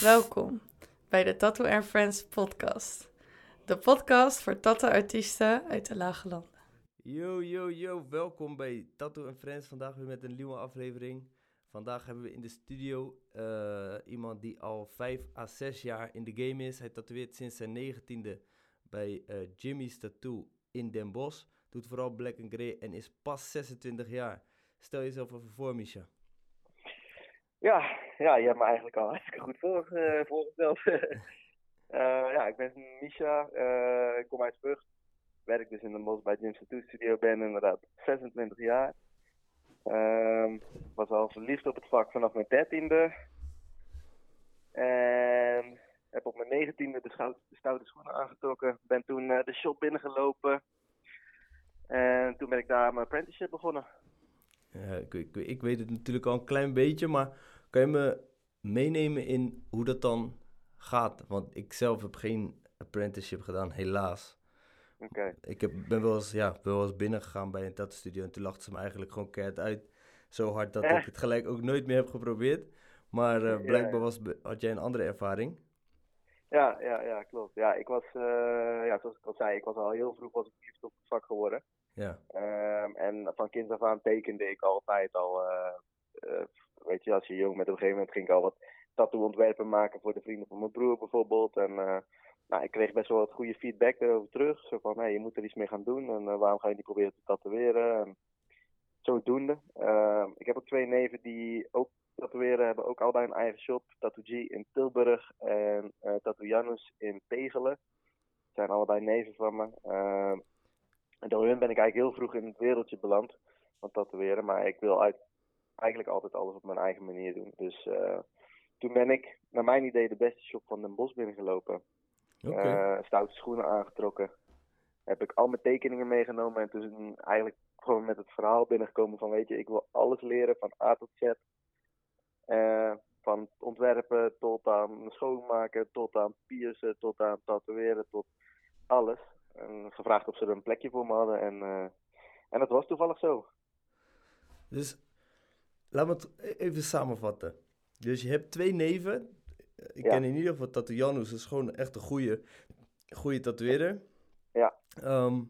Welkom bij de Tattoo and Friends podcast. De podcast voor tattoo-artiesten uit de lage landen. Yo, yo, yo, welkom bij Tattoo and Friends. Vandaag weer met een nieuwe aflevering. Vandaag hebben we in de studio eh, iemand die al 5 à 6 jaar in de game is. Hij tatoeëert sinds zijn negentiende bij eh, Jimmy's Tattoo in Den Bosch. Doet vooral black and grey en is pas 26 jaar. Stel jezelf even voor, Misha. Ja, ja, je hebt me eigenlijk al hartstikke goed eh, voorgesteld. Eh, ja, ik ben Misha, eh, ik kom uit Vught. Werk dus in de Bos bij Jim's Tattoo Studio, ben inderdaad 26 jaar. Ehm, was al verliefd op het vak vanaf mijn dertiende. En heb op mijn negentiende de, de stoute schoenen aangetrokken. Ben toen de shop binnengelopen. En toen ben ik daar mijn apprenticeship begonnen. Ik, ik weet het natuurlijk al een klein beetje, maar kan je me meenemen in hoe dat dan gaat? Want ik zelf heb geen apprenticeship gedaan, helaas. Ik heb, ben, wel eens, ja, ben wel eens binnengegaan bij een tattoo en toen lachten ze me eigenlijk gewoon keihard uit. Zo hard dat ik het gelijk ook nooit meer heb geprobeerd. Maar eh, blijkbaar was, had jij een andere ervaring. Ja, ja, ja, klopt. Ja, ik was, eh, ja, zoals ik al zei, ik was al heel vroeg was ik verliefd op het vak geworden. Ja, Ehm, en van kind af aan tekende ik altijd al, eh, weet je, als je jong bent, op een gegeven moment ging ik al wat tattoo-ontwerpen maken voor de vrienden van mijn broer bijvoorbeeld. En eh, nou, ik kreeg best wel wat goede feedback erover terug. Zo van, hey, je moet er iets mee gaan doen en eh, waarom ga je niet proberen te tatoeëren? En zodoende. Ehm, ik heb ook twee neven die ook tatoeëren, hebben ook allebei een eigen shop. Tattoo G in Tilburg en eh Tattoo Janus in Pegelen. zijn allebei neven van me. Ehm, en door hun ben ik eigenlijk heel vroeg in het wereldje beland van tatoeëren. Maar ik wil uit, eigenlijk altijd alles op mijn eigen manier doen. Dus eh, toen ben ik, naar mijn idee, de beste shop van Den Bosch binnengelopen. Eh, stoute schoenen aangetrokken. Heb ik al mijn tekeningen meegenomen en toen eigenlijk gewoon met het verhaal binnengekomen van weet je, ik wil alles leren van A tot Z. Eh, van ontwerpen tot aan schoonmaken, tot aan piercen, tot aan tatoeëren, tot alles. En gevraagd of ze er een plekje voor me hadden en, en dat was toevallig zo. Dus laat me het e- even samenvatten. Dus je hebt twee neven. Ik Ja. ken in ieder geval Tattoo Janus, dat is gewoon echt een goede, goede tatoeëerder. Ja. Ehm,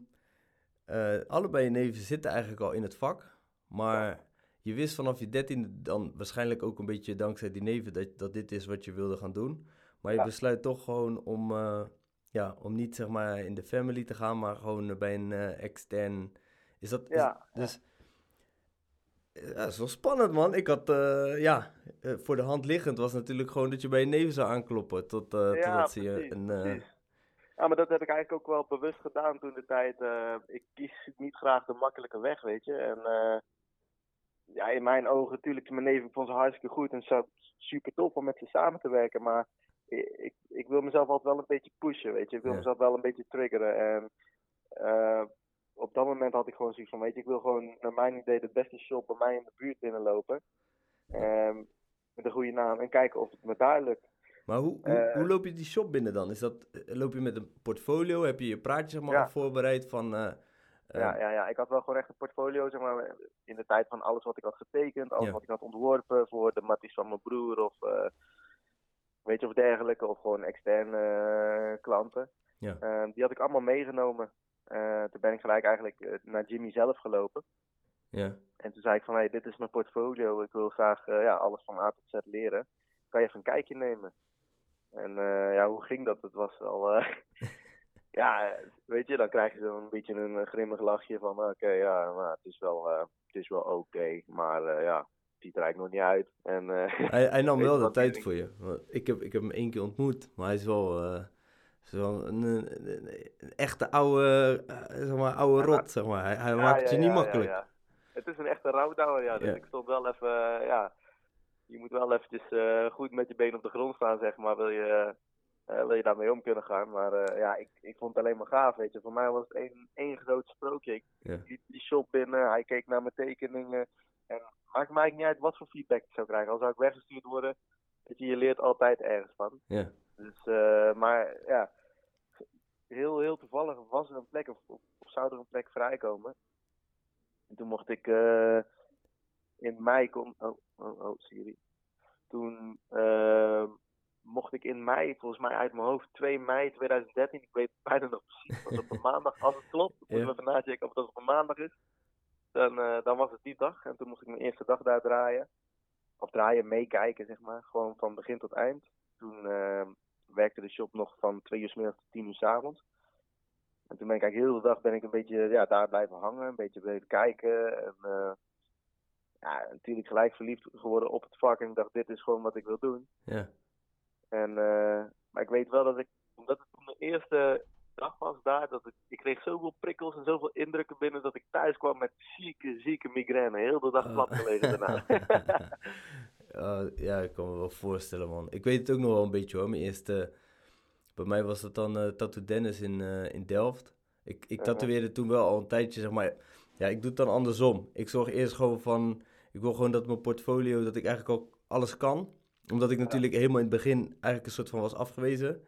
eh, allebei je neven zitten eigenlijk al in het vak. Maar je wist vanaf je dertiende dan waarschijnlijk ook een beetje dankzij die neven dat, dat dit is wat je wilde gaan doen. Maar je Ja. besluit toch gewoon om, eh, ja, om niet zeg maar in de family te gaan, maar gewoon bij een eh, extern. Is dat, is- Ja, dus ja, dat is wel spannend, man. Ik had, eh, ja, eh, voor de hand liggend was natuurlijk gewoon dat je bij je neven zou aankloppen. Tot, eh, Ja, totdat ze je een. Ja, maar dat heb ik eigenlijk ook wel bewust gedaan toen de tijd. ik kies niet graag de makkelijke weg, weet je. En ja, in mijn ogen, natuurlijk, mijn neef ik vond ze hartstikke goed en zo super tof om met ze samen te werken. Maar ik, ik, ik wil mezelf altijd wel een beetje pushen, weet je. Ik wil Ja. mezelf wel een beetje triggeren. En op dat moment had ik gewoon zoiets van, weet je, ik wil gewoon naar mijn idee de beste shop bij mij in de buurt binnenlopen. Ehm, met een goede naam en kijken of het me daar lukt. Maar hoe, hoe, Eh, hoe loop je die shop binnen dan? Is dat, eh, loop je met een portfolio? Heb je je praatje zeg maar, Ja. voorbereid van... eh, Ja, ja, ja, ik had wel gewoon echt een portfolio, zeg maar, in de tijd van alles wat ik had getekend, alles Ja. wat ik had ontworpen voor de matties van mijn broer of weet je of dergelijke, of gewoon externe klanten. Ja. Eh, die had ik allemaal meegenomen. Eh, toen ben ik gelijk eigenlijk eh, naar Jimmy zelf gelopen. ja. En toen zei ik van, hey, dit is mijn portfolio, ik wil graag eh, ja, alles van A tot Z leren. Kan je even een kijkje nemen? En ja, hoe ging dat? Het was eh, ja, weet je, dan krijg je zo'n beetje een grimmig lachje van, oké, ja, maar het is wel, het is wel oké, maar ja, het ziet er eigenlijk nog niet uit. En, Hij, hij nam wel de tijd voor je. Ik heb, ik heb hem één keer ontmoet, maar hij is wel, is wel een, een, een- echte oude, eh, zeg maar, oude Ja, rot, zeg maar. Hij, maakt het je niet makkelijk. Het is een echte rouwdouwer, ja. Dus ik stond wel even, eh, ja, je moet wel eventjes eh, goed met je benen op de grond staan, zeg maar, wil je, wil je daarmee om kunnen gaan. Maar ja, ik, ik vond het alleen maar gaaf, weet je. Voor mij was het één, één groot sprookje. Ik liep die shop binnen, hij keek naar mijn tekeningen. En maakt mij niet uit wat voor feedback ik zou krijgen. Al zou ik weggestuurd worden, weet je, je leert altijd ergens van. Ja. Dus, eh, maar ja, heel, heel toevallig was er een plek, of, of, of zou er een plek vrijkomen. En toen mocht ik eh, in mei, kom, oh, oh, oh, Siri. Toen eh, mocht in mei, volgens mij uit mijn hoofd 2 mei 2013. Ik weet bijna nog precies, was op een maandag. Als het klopt, moeten we even nachecken of het op een maandag is. Dan, dan was het die dag en toen moest ik mijn eerste dag daar draaien. Of draaien, meekijken zeg maar, gewoon van begin tot eind. Toen werkte de shop nog van 2 uur s middags tot 10 uur s avonds. En toen ben ik eigenlijk heel de dag ben ik een beetje ja, daar blijven hangen, een beetje blijven kijken. En eh, ja, natuurlijk gelijk verliefd geworden op het vak. En ik dacht, dit is gewoon wat ik wil doen. Ja. En, eh, maar ik weet wel dat ik, omdat het toen mijn eerste dag was daar, dat ik, ik kreeg zoveel prikkels en zoveel indrukken binnen dat ik thuis kwam met zieke, zieke migraine. Heel de dag plat gelegen daarna. Uh, ja, ik kan me wel voorstellen, man. Ik weet het ook nog wel een beetje hoor. Mijn eerste. Bij mij was dat dan eh Tattoo Dennis in, eh, in Delft. Ik, ik tatoeëerde toen wel al een tijdje, zeg maar. Ja, ik doe het dan andersom. Ik zorg eerst gewoon van. Ik wil gewoon dat mijn portfolio, dat ik eigenlijk ook alles kan. Omdat ik natuurlijk helemaal in het begin eigenlijk een soort van was afgewezen.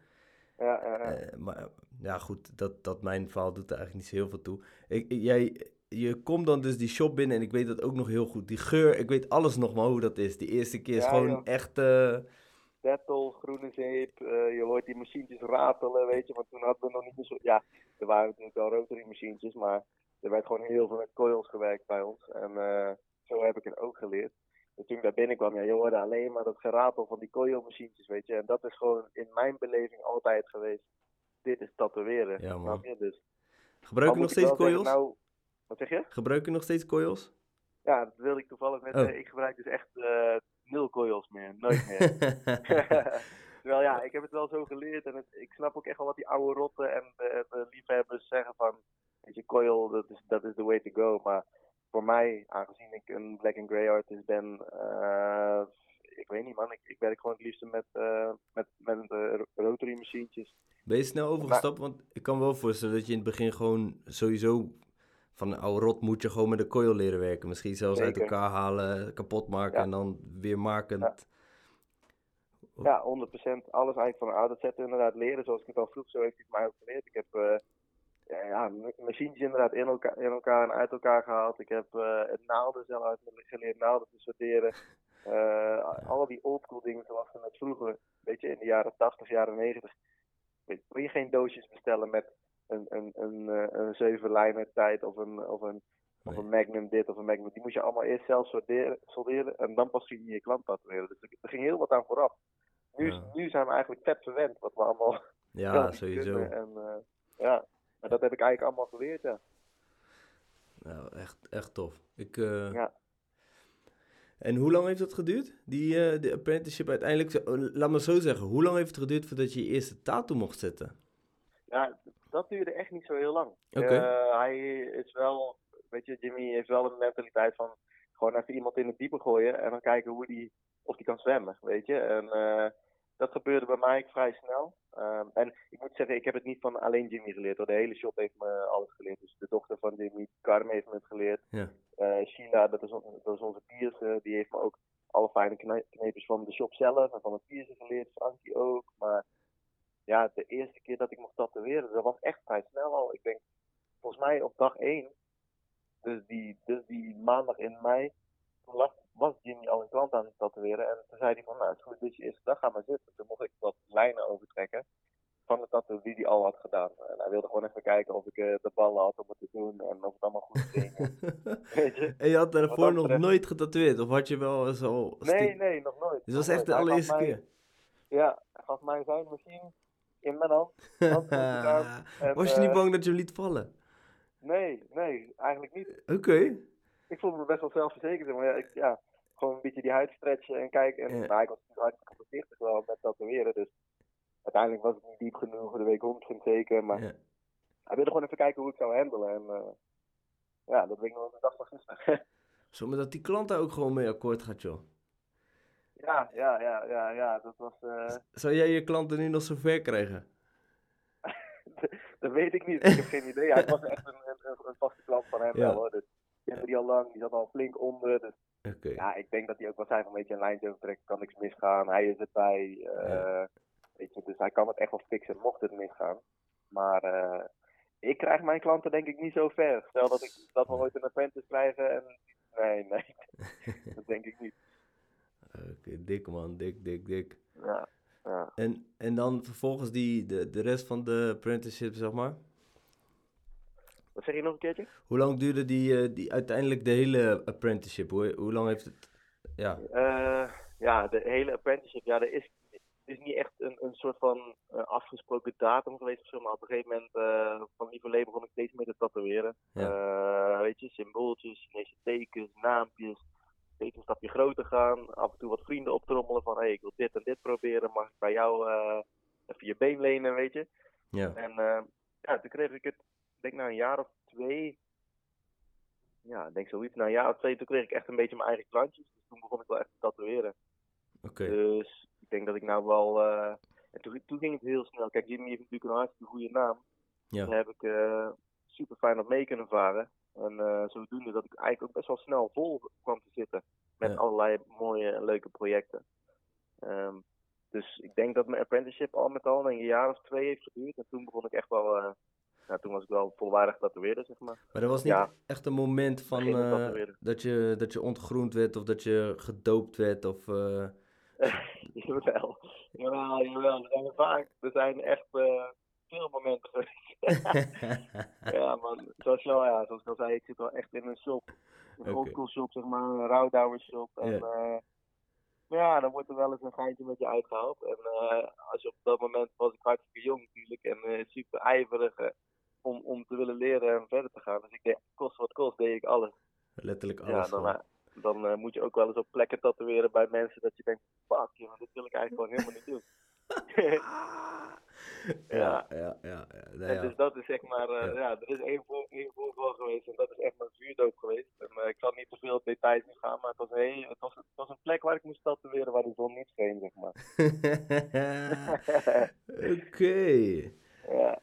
ja, ja, ja. Eh, maar ja, goed, dat, dat mijn verhaal doet er eigenlijk niet zo heel veel toe. Ik, ik- jij, je komt dan dus die shop binnen en ik weet dat ook nog heel goed. Die geur, ik weet alles nog maar hoe dat is. Die eerste keer is Ja, gewoon joh. echt... Dettol, groene zeep, eh, je hoort die machientjes ratelen, weet je. Want toen hadden we nog niet zo... Ja, er waren natuurlijk wel rotary machientjes, maar er werd gewoon heel veel met coils gewerkt bij ons. En eh, zo heb ik het ook geleerd. Dus toen ik daar binnenkwam, ja, je hoorde alleen maar dat geratel van die coil machientjes, weet je. En dat is gewoon in mijn beleving altijd geweest. Dit is tatoeëren, Ja, man. Dus, gebruik je nog steeds coils? Nou, wat zeg je? Gebruik je nog steeds coils? Ja, dat wilde ik toevallig net Oh. zeggen. Ik gebruik dus echt eh, nul coils meer, nooit meer. Terwijl ja, ik heb het wel zo geleerd en het, ik snap ook echt wel wat die oude rotten en de, de liefhebbers zeggen van, weet je, coil, dat is, dat is the way to go. Maar voor mij, aangezien ik een black and grey artist ben, eh, ik weet niet man, ik, ik werk gewoon het liefste met, eh, met, met eh, rotary machientjes. ben je snel overgestapt? Want ik kan me wel voorstellen dat je in het begin gewoon sowieso... Van een oude rot moet je gewoon met een coil leren werken. Misschien zelfs uit elkaar halen, kapot maken Ja. en dan weer makend. Ja. Ja, 100%. Alles eigenlijk van tot Z inderdaad leren. Zoals ik het al vroeg, zo heeft hij het mij ook geleerd. Ik heb eh ja, ja, ma- machientjes inderdaad in elkaar, in elkaar en uit elkaar gehaald. Ik heb eh, het naalden zelf uit geleerd, naalden te sorteren. Eh, Al die oldschool dingen zoals we het vroeger, weet je, in de jaren 80, jaren 90. Weet, je geen doosjes bestellen met een, een, een, eh, een zeven lijnen tijd of een, of een of een Magnum dit of een Magnum. Die moest je allemaal eerst zelf solderen, solderen en dan pas ging je je klant tatoeëren. Dus er, er ging heel wat aan vooraf. Nu, Ja. nu zijn we eigenlijk vet verwend wat we allemaal Ja, sowieso. En, eh, ja, maar dat heb ik eigenlijk allemaal geleerd, ja. Nou, echt, echt tof. Ik, eh, Ja. En hoe lang heeft dat geduurd? Die de apprenticeship uiteindelijk, laat me zo zeggen, hoe lang heeft het geduurd voordat je je eerste tattoo mocht zetten? Ja, dat duurde echt niet zo heel lang. Eh, hij is wel, weet je, Jimmy heeft wel een mentaliteit van gewoon even iemand in het diepe gooien en dan kijken hoe die, of die kan zwemmen, weet je. En eh, dat gebeurde bij mij vrij snel. Ehm, en ik moet zeggen, ik heb het niet van alleen Jimmy geleerd hoor. De hele shop heeft me alles geleerd. Dus de dochter van Jimmy, Carmen, heeft me het geleerd. Ja. Eh, Sheila, dat is, on- dat is onze piercer, die heeft me ook alle fijne kne- knepers van de shop zelf en van het piercer geleerd. Frankie ook. Maar ja, de eerste keer dat ik mocht tatoeëren, dat was echt vrij snel al. Ik denk, volgens mij op dag 1, dus die, dus die maandag in mei, toen lag, was Jimmy al een klant aan het tatoeëren. En toen zei hij van, nou, het is goed, is je eerste dag, ga maar zitten. Toen mocht ik wat lijnen overtrekken van de tattoo die hij al had gedaan. En hij wilde gewoon even kijken of ik eh, de ballen had om het te doen en of het allemaal goed ging. Weet je? en je had daarvoor dat nog betreft- nooit getatoeëerd? Of had je wel al... Nee, nee, nog nooit. Dit was Nog echt de allereerste mij- keer? Ja, hij gaf mij zijn machine in mijn hand. handboek gedaan. En, Was je niet eh, bang dat je hem liet vallen? Nee, nee, eigenlijk niet. Oké. Ik voelde me best wel zelfverzekerd. Maar ja, ik, ja, gewoon een beetje die huid stretchen en kijken. En Ja. nou, ik was hartstikke voorzichtig wel met tatoeëren. Dus uiteindelijk was het niet diep genoeg. De week 100% zeker. Maar Ja. hij wilde gewoon even kijken hoe ik zou handelen. En eh, ja, dat weet ik nog de dag van gisteren. Maar dat die klant daar ook gewoon mee akkoord gaat, joh. Ja, ja, ja, ja, ja. Dat was... eh, Zou jij je klanten nu nog zo ver krijgen? dat weet ik niet. Ik heb geen idee. Hij was echt een, een, een- een vaste klant van hem Ja. wel hoor. Dus die hebben die al lang. Die zat al flink onder. Dus ja, ik denk dat hij ook wel zei van weet je, een lijntje overtrekken kan niks misgaan. Hij is erbij. eh Ja. weet je, dus hij kan het echt wel fixen mocht het misgaan. Maar eh, ik krijg mijn klanten denk ik niet zo ver. Stel dat, ik, dat we ooit een apprentice krijgen en... Nee, nee. dat denk ik niet. Oké, dik man, dik, dik, dik. Ja. Ja. En, en dan vervolgens die, de, de rest van de apprenticeship, zeg maar. Wat zeg je nog een keertje? Hoe lang duurde die, eh, die uiteindelijk de hele apprenticeship? Hoe, hoe lang heeft het... Ja, Eh, ja, de hele apprenticeship, ja, er is, is niet echt een, een soort van eh, afgesproken datum geweest of zo, maar op een gegeven moment eh, van lieverlee begon ik steeds meer te tatoeëren. Eh, weet je, symbooltjes, Chinese tekens, naampjes, steeds een stapje groter gaan, af en toe wat vrienden optrommelen van, hé, hey, ik wil dit en dit proberen, mag ik bij jou eh, even je been lenen, weet je. ja. En eh, ja, toen kreeg ik het, denk na een jaar of twee, ja, ik denk zoiets, na een jaar of twee, toen kreeg ik echt een beetje mijn eigen klantjes. Dus toen begon ik wel echt te tatoeëren. Oké. Dus ik denk dat ik nou wel, eh, en toen, toen ging het heel snel. Kijk, Jimmy heeft natuurlijk een hartstikke goede naam. Ja. Daar heb ik super fijn op mee kunnen varen. En eh, zodoende dat ik eigenlijk ook best wel snel vol kwam te zitten. Met Ja. allerlei mooie en leuke projecten. Ehm, dus ik denk dat mijn apprenticeship al met al een jaar of twee heeft geduurd. En toen begon ik echt wel, nou, toen was ik wel volwaardig tatoeëerder, zeg maar. Maar er was niet Ja. echt een moment van eh, dat, je, dat je ontgroend werd of dat je gedoopt werd of... jawel, jawel, jawel. Er zijn vaak, er zijn echt veel momenten geweest. ja, man. Zoals, je al, ja, zoals ik al zei, ik zit wel echt in een shop. Een oldschool shop, zeg maar, een rouwdouwer shop. En Ja. eh, ja, dan wordt er wel eens een geintje met je uitgehaald. En eh, als je op dat moment was ik hartstikke jong natuurlijk en eh, super ijverig eh, om, om te willen leren en verder te gaan. Dus ik deed, kost wat kost, deed ik alles. Letterlijk alles Ja, dan, dan moet je ook wel eens op plekken tatoeëren bij mensen dat je denkt, fuck, joh, dit wil ik eigenlijk gewoon helemaal niet doen. ja, ja, ja. ja, En dus dat is zeg maar, eh, Ja. er is één, voor, één voorval geweest en dat is echt mijn vuurdoop geweest. En eh, ik zal niet te veel details in gaan, maar het was, een, heel- het, was, het was een plek waar ik moest tatoeëren waar de zon niet scheen, zeg maar. Oké. ja,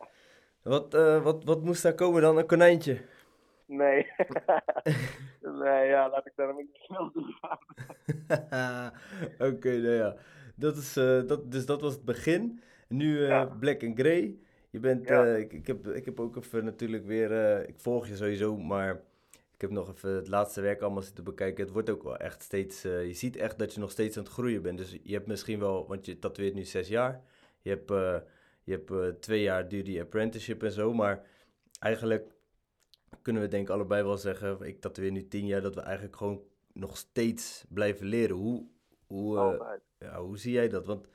Wat, eh, wat, wat moest daar komen dan? Een konijntje? nee. nee, ja, laat ik daar een beetje snel gaan. Oké, nou ja. Dat is, dat, dus dat was het begin. Nu eh, Ja. Black and Grey. Je bent, Ja. eh, ik, ik, heb, ik heb ook even natuurlijk weer, eh, ik volg je sowieso, maar ik heb nog even het laatste werk allemaal zitten bekijken. Het wordt ook wel echt steeds, je ziet echt dat je nog steeds aan het groeien bent. Dus je hebt misschien wel, want je tatoeëert nu zes jaar. Je hebt, je hebt twee jaar duur die apprenticeship en zo, maar eigenlijk kunnen we denk ik allebei wel zeggen, ik tatoeëer nu tien jaar, dat we eigenlijk gewoon nog steeds blijven leren. Hoe, hoe, ja, hoe zie jij dat? Want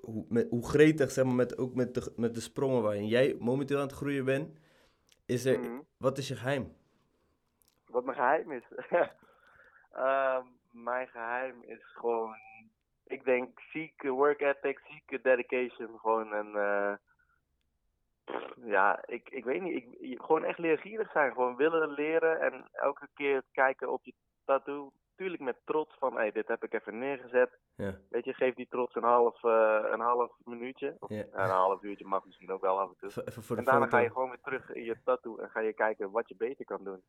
hoe, met, hoe gretig, zeg maar, met, ook met de, met de sprongen waarin jij momenteel aan het groeien bent, is er, Mhm. wat is je geheim? Wat mijn geheim is. Ehm, mijn geheim is gewoon, ik denk, zieke work ethic, zieke dedication. Gewoon en eh, ja, ik, ik weet niet, ik, gewoon echt leergierig zijn. Gewoon willen leren en elke keer kijken op je tattoo. Tuurlijk met trots van, hé, dit heb ik even neergezet. Ja, Weet je, geef die trots een half, eh, een half minuutje. Of ja. een half uurtje mag misschien ook wel af en toe. Even, even voor de En daarna foto. ga je gewoon weer terug in je tattoo en ga je kijken wat je beter kan doen.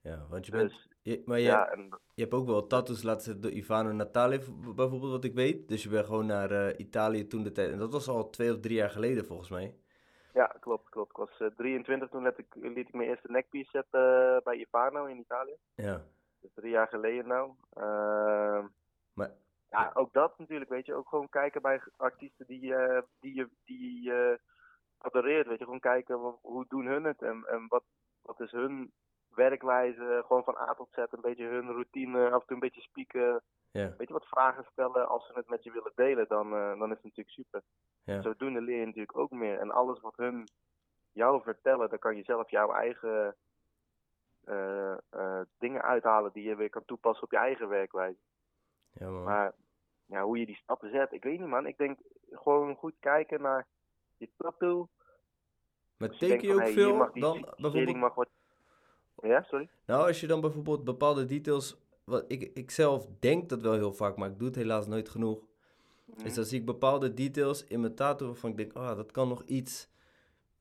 Ja, want je bent, Dus je, maar je, ja, en je hebt ook wel tattoos laten zetten door Ivano Natale, bijvoorbeeld, wat ik weet. Dus je bent gewoon naar eh, Italië toen de tijd, en dat was al twee of drie jaar geleden volgens mij. Ja, klopt, klopt. Ik was eh, 23 toen liet ik, liet ik mijn eerste nekpiece zetten eh, bij Ipano in Italië. Ja, is drie jaar geleden nou. Ehm, maar ja, ook dat natuurlijk, weet je. Ook gewoon kijken bij artiesten die, eh, die je die, je adoreert, weet je. Gewoon kijken hoe doen hun het en, en wat, wat is hun werkwijze. Gewoon van A tot Z een beetje hun routine, af en toe een beetje spieken. ja, Weet je, wat vragen stellen als ze het met je willen delen, dan, eh, dan is het natuurlijk super. ja, Zodoende leer je natuurlijk ook meer. En alles wat hun jou vertellen, daar kan je zelf jouw eigen eh, eh, dingen uithalen die je weer kan toepassen op je eigen werkwijze. ja man. Maar ja, hoe je die stappen zet, ik weet niet man. Ik denk gewoon goed kijken naar je tattoo. Maar Als je teken je ook van, hey, hier veel die dan bijvoorbeeld... mag wat... Ja, sorry? Nou, als je dan bijvoorbeeld bepaalde details... Wat ik, ik zelf denk dat wel heel vaak, maar ik doe het helaas nooit genoeg. Mhm. Is dan zie ik bepaalde details in mijn tattoo waarvan ik denk, ah, dat kan nog iets...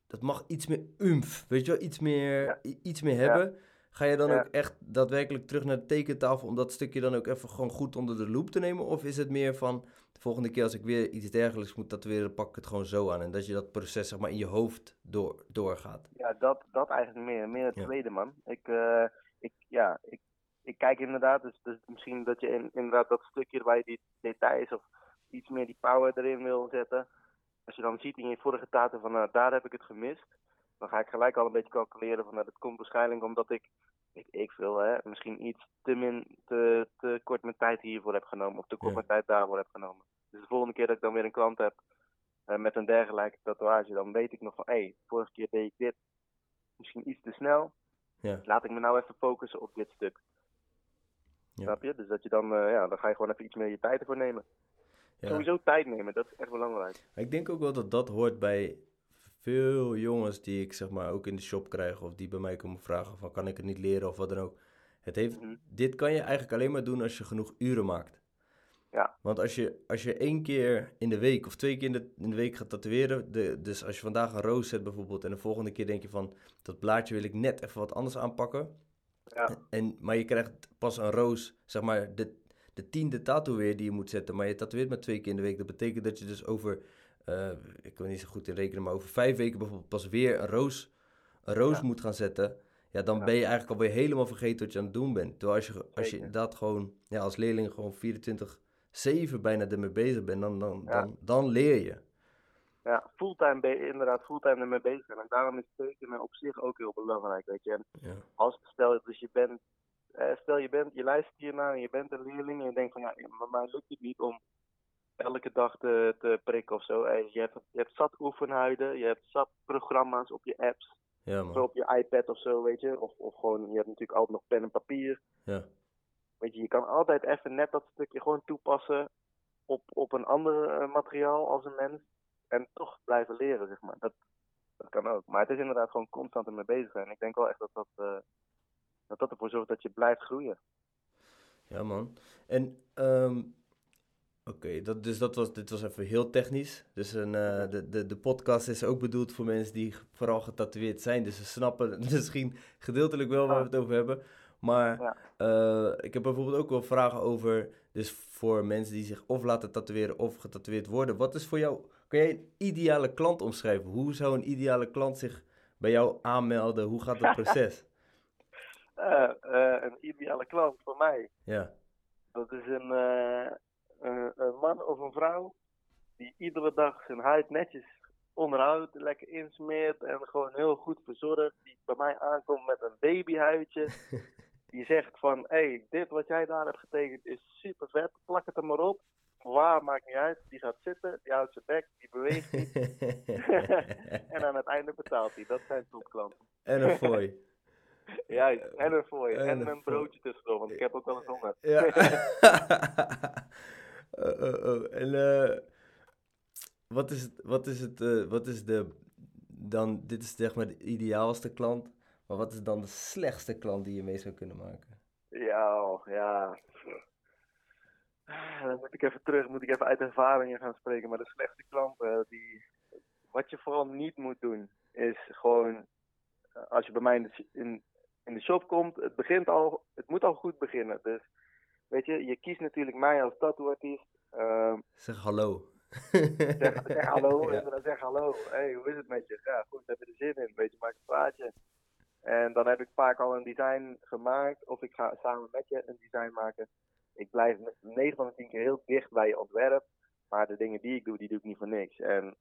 Dat mag iets meer umf, weet je wel? Iets meer, Ja. iets meer hebben. Ga je dan Ja. ook echt daadwerkelijk terug naar de tekentafel om dat stukje dan ook even gewoon goed onder de loep te nemen? Of is het meer van, de volgende keer als ik weer iets dergelijks moet tatoeëren, pak ik het gewoon zo aan. En dat je dat proces zeg maar in je hoofd door, doorgaat. Ja, dat, dat eigenlijk meer. Meer het Ja. tweede, man. Ik, eh, ik, ja, ik, ik kijk inderdaad, dus, dus misschien dat je in, inderdaad dat stukje waar je die details of iets meer die power erin wil zetten. Als je dan ziet in je vorige taten van nou, daar heb ik het gemist. Dan ga ik gelijk al een beetje calculeren van nou, dat komt waarschijnlijk omdat ik, weet ik veel, hè, misschien iets te, min, te, te kort mijn tijd hiervoor heb genomen. Of te kort Ja. mijn tijd daarvoor heb genomen. Dus de volgende keer dat ik dan weer een klant heb eh, met een dergelijke tatoeage, dan weet ik nog van hé, hey, vorige keer deed ik dit misschien iets te snel. Ja. Laat ik me nou even focussen op dit stuk. Ja. Snap je? Dus dat je dan, eh, ja, dan ga je gewoon even iets meer je tijd ervoor nemen. Ja. Sowieso tijd nemen, dat is echt belangrijk. Ik denk ook wel dat dat hoort bij veel jongens die ik zeg maar ook in de shop krijg of die bij mij komen vragen van kan ik het niet leren of wat dan ook. Het heeft, Mhm. Dit kan je eigenlijk alleen maar doen als je genoeg uren maakt. Ja. Want als je, als je één keer in de week of twee keer in de, in de week gaat tatoeëren, de, dus als je vandaag een roos zet bijvoorbeeld en de volgende keer denk je van dat blaadje wil ik net even wat anders aanpakken. Ja. En, maar je krijgt pas een roos, zeg maar de, de tiende tattoo weer die je moet zetten, maar je tatoeëert maar twee keer in de week. Dat betekent dat je dus over, eh, ik wil niet zo goed in rekenen, maar over vijf weken bijvoorbeeld pas weer een roos, een roos Ja. moet gaan zetten. Ja, dan Ja. ben je eigenlijk alweer helemaal vergeten wat je aan het doen bent. Terwijl als je, als je inderdaad gewoon, ja, als leerling gewoon 24-7 bijna ermee bezig bent, dan, dan, Ja. dan, dan leer je. Ja, fulltime ben je inderdaad fulltime ermee bezig. En daarom is tekenen op zich ook heel belangrijk, weet je. En Ja. als stel dus je bent, eh, stel je bent, je luistert hiernaar en je bent een leerling en je denkt van ja, maar mij lukt het niet om elke dag te, te prikken of zo. Eh, je, hebt, je hebt zat oefenhuiden, je hebt zat programma's op je apps, Ja, of man. op je iPad of zo, weet je. Of, of gewoon, je hebt natuurlijk altijd nog pen en papier. Ja. Weet je, je kan altijd even net dat stukje gewoon toepassen op, op een ander eh, materiaal als een mens. En toch blijven leren, zeg maar. Dat, dat kan ook. Maar het is inderdaad gewoon constant ermee bezig zijn. Ik denk wel echt dat dat, eh, dat, dat ervoor zorgt dat je blijft groeien. Ja, man. En, ehm, oké, dat, dus dat was, dit was even heel technisch. Dus een, eh, de, de, de podcast is ook bedoeld voor mensen die vooral getatoeëerd zijn. Dus ze snappen misschien gedeeltelijk wel waar we het over hebben. Maar Ja. eh, ik heb bijvoorbeeld ook wel vragen over, dus voor mensen die zich of laten tatoeëren of getatoeëerd worden. Wat is voor jou, kan jij een ideale klant omschrijven? Hoe zou een ideale klant zich bij jou aanmelden? Hoe gaat het proces? Eh, een ideale klant voor mij. ja, Dat is een man of een vrouw die iedere dag zijn huid netjes onderhoudt, lekker insmeert en gewoon heel goed verzorgt. Die bij mij aankomt met een babyhuidje. Die zegt van, hé, hey, dit wat jij daar hebt getekend is super vet, plak het er maar op. Waar, maakt niet uit. Die gaat zitten, die houdt zijn bek, die beweegt niet. en aan het einde betaalt hij. Dat zijn topklanten. en een fooi. Juist, en een je. En En een fooi. broodje tussendoor, want ik heb ook wel eens honger. Ja. Oh, oh, oh. En wat is het, wat is het, wat is de, dan, dit is zeg maar de ideaalste klant, maar wat is dan de slechtste klant die je mee zou kunnen maken? Ja, ja. Dan moet ik even terug, moet ik even uit ervaringen gaan spreken. Maar de slechte klanten, die, wat je vooral niet moet doen, is gewoon, als je bij mij in de, in, in de shop komt, het begint al, het moet al goed beginnen. Dus, weet je, je kiest natuurlijk mij als tattooartiest. Ehm Zeg hallo. zeg, zeg hallo, Ja. inderdaad, zeg hallo. hey, hoe is het met je? Ja, goed, heb je er zin in? Weet je, maak een praatje. En dan heb ik vaak al een design gemaakt, of ik ga samen met je een design maken. Ik blijf 9 van de 10 keer heel dicht bij je ontwerp, maar de dingen die ik doe, die doe ik niet voor niks. En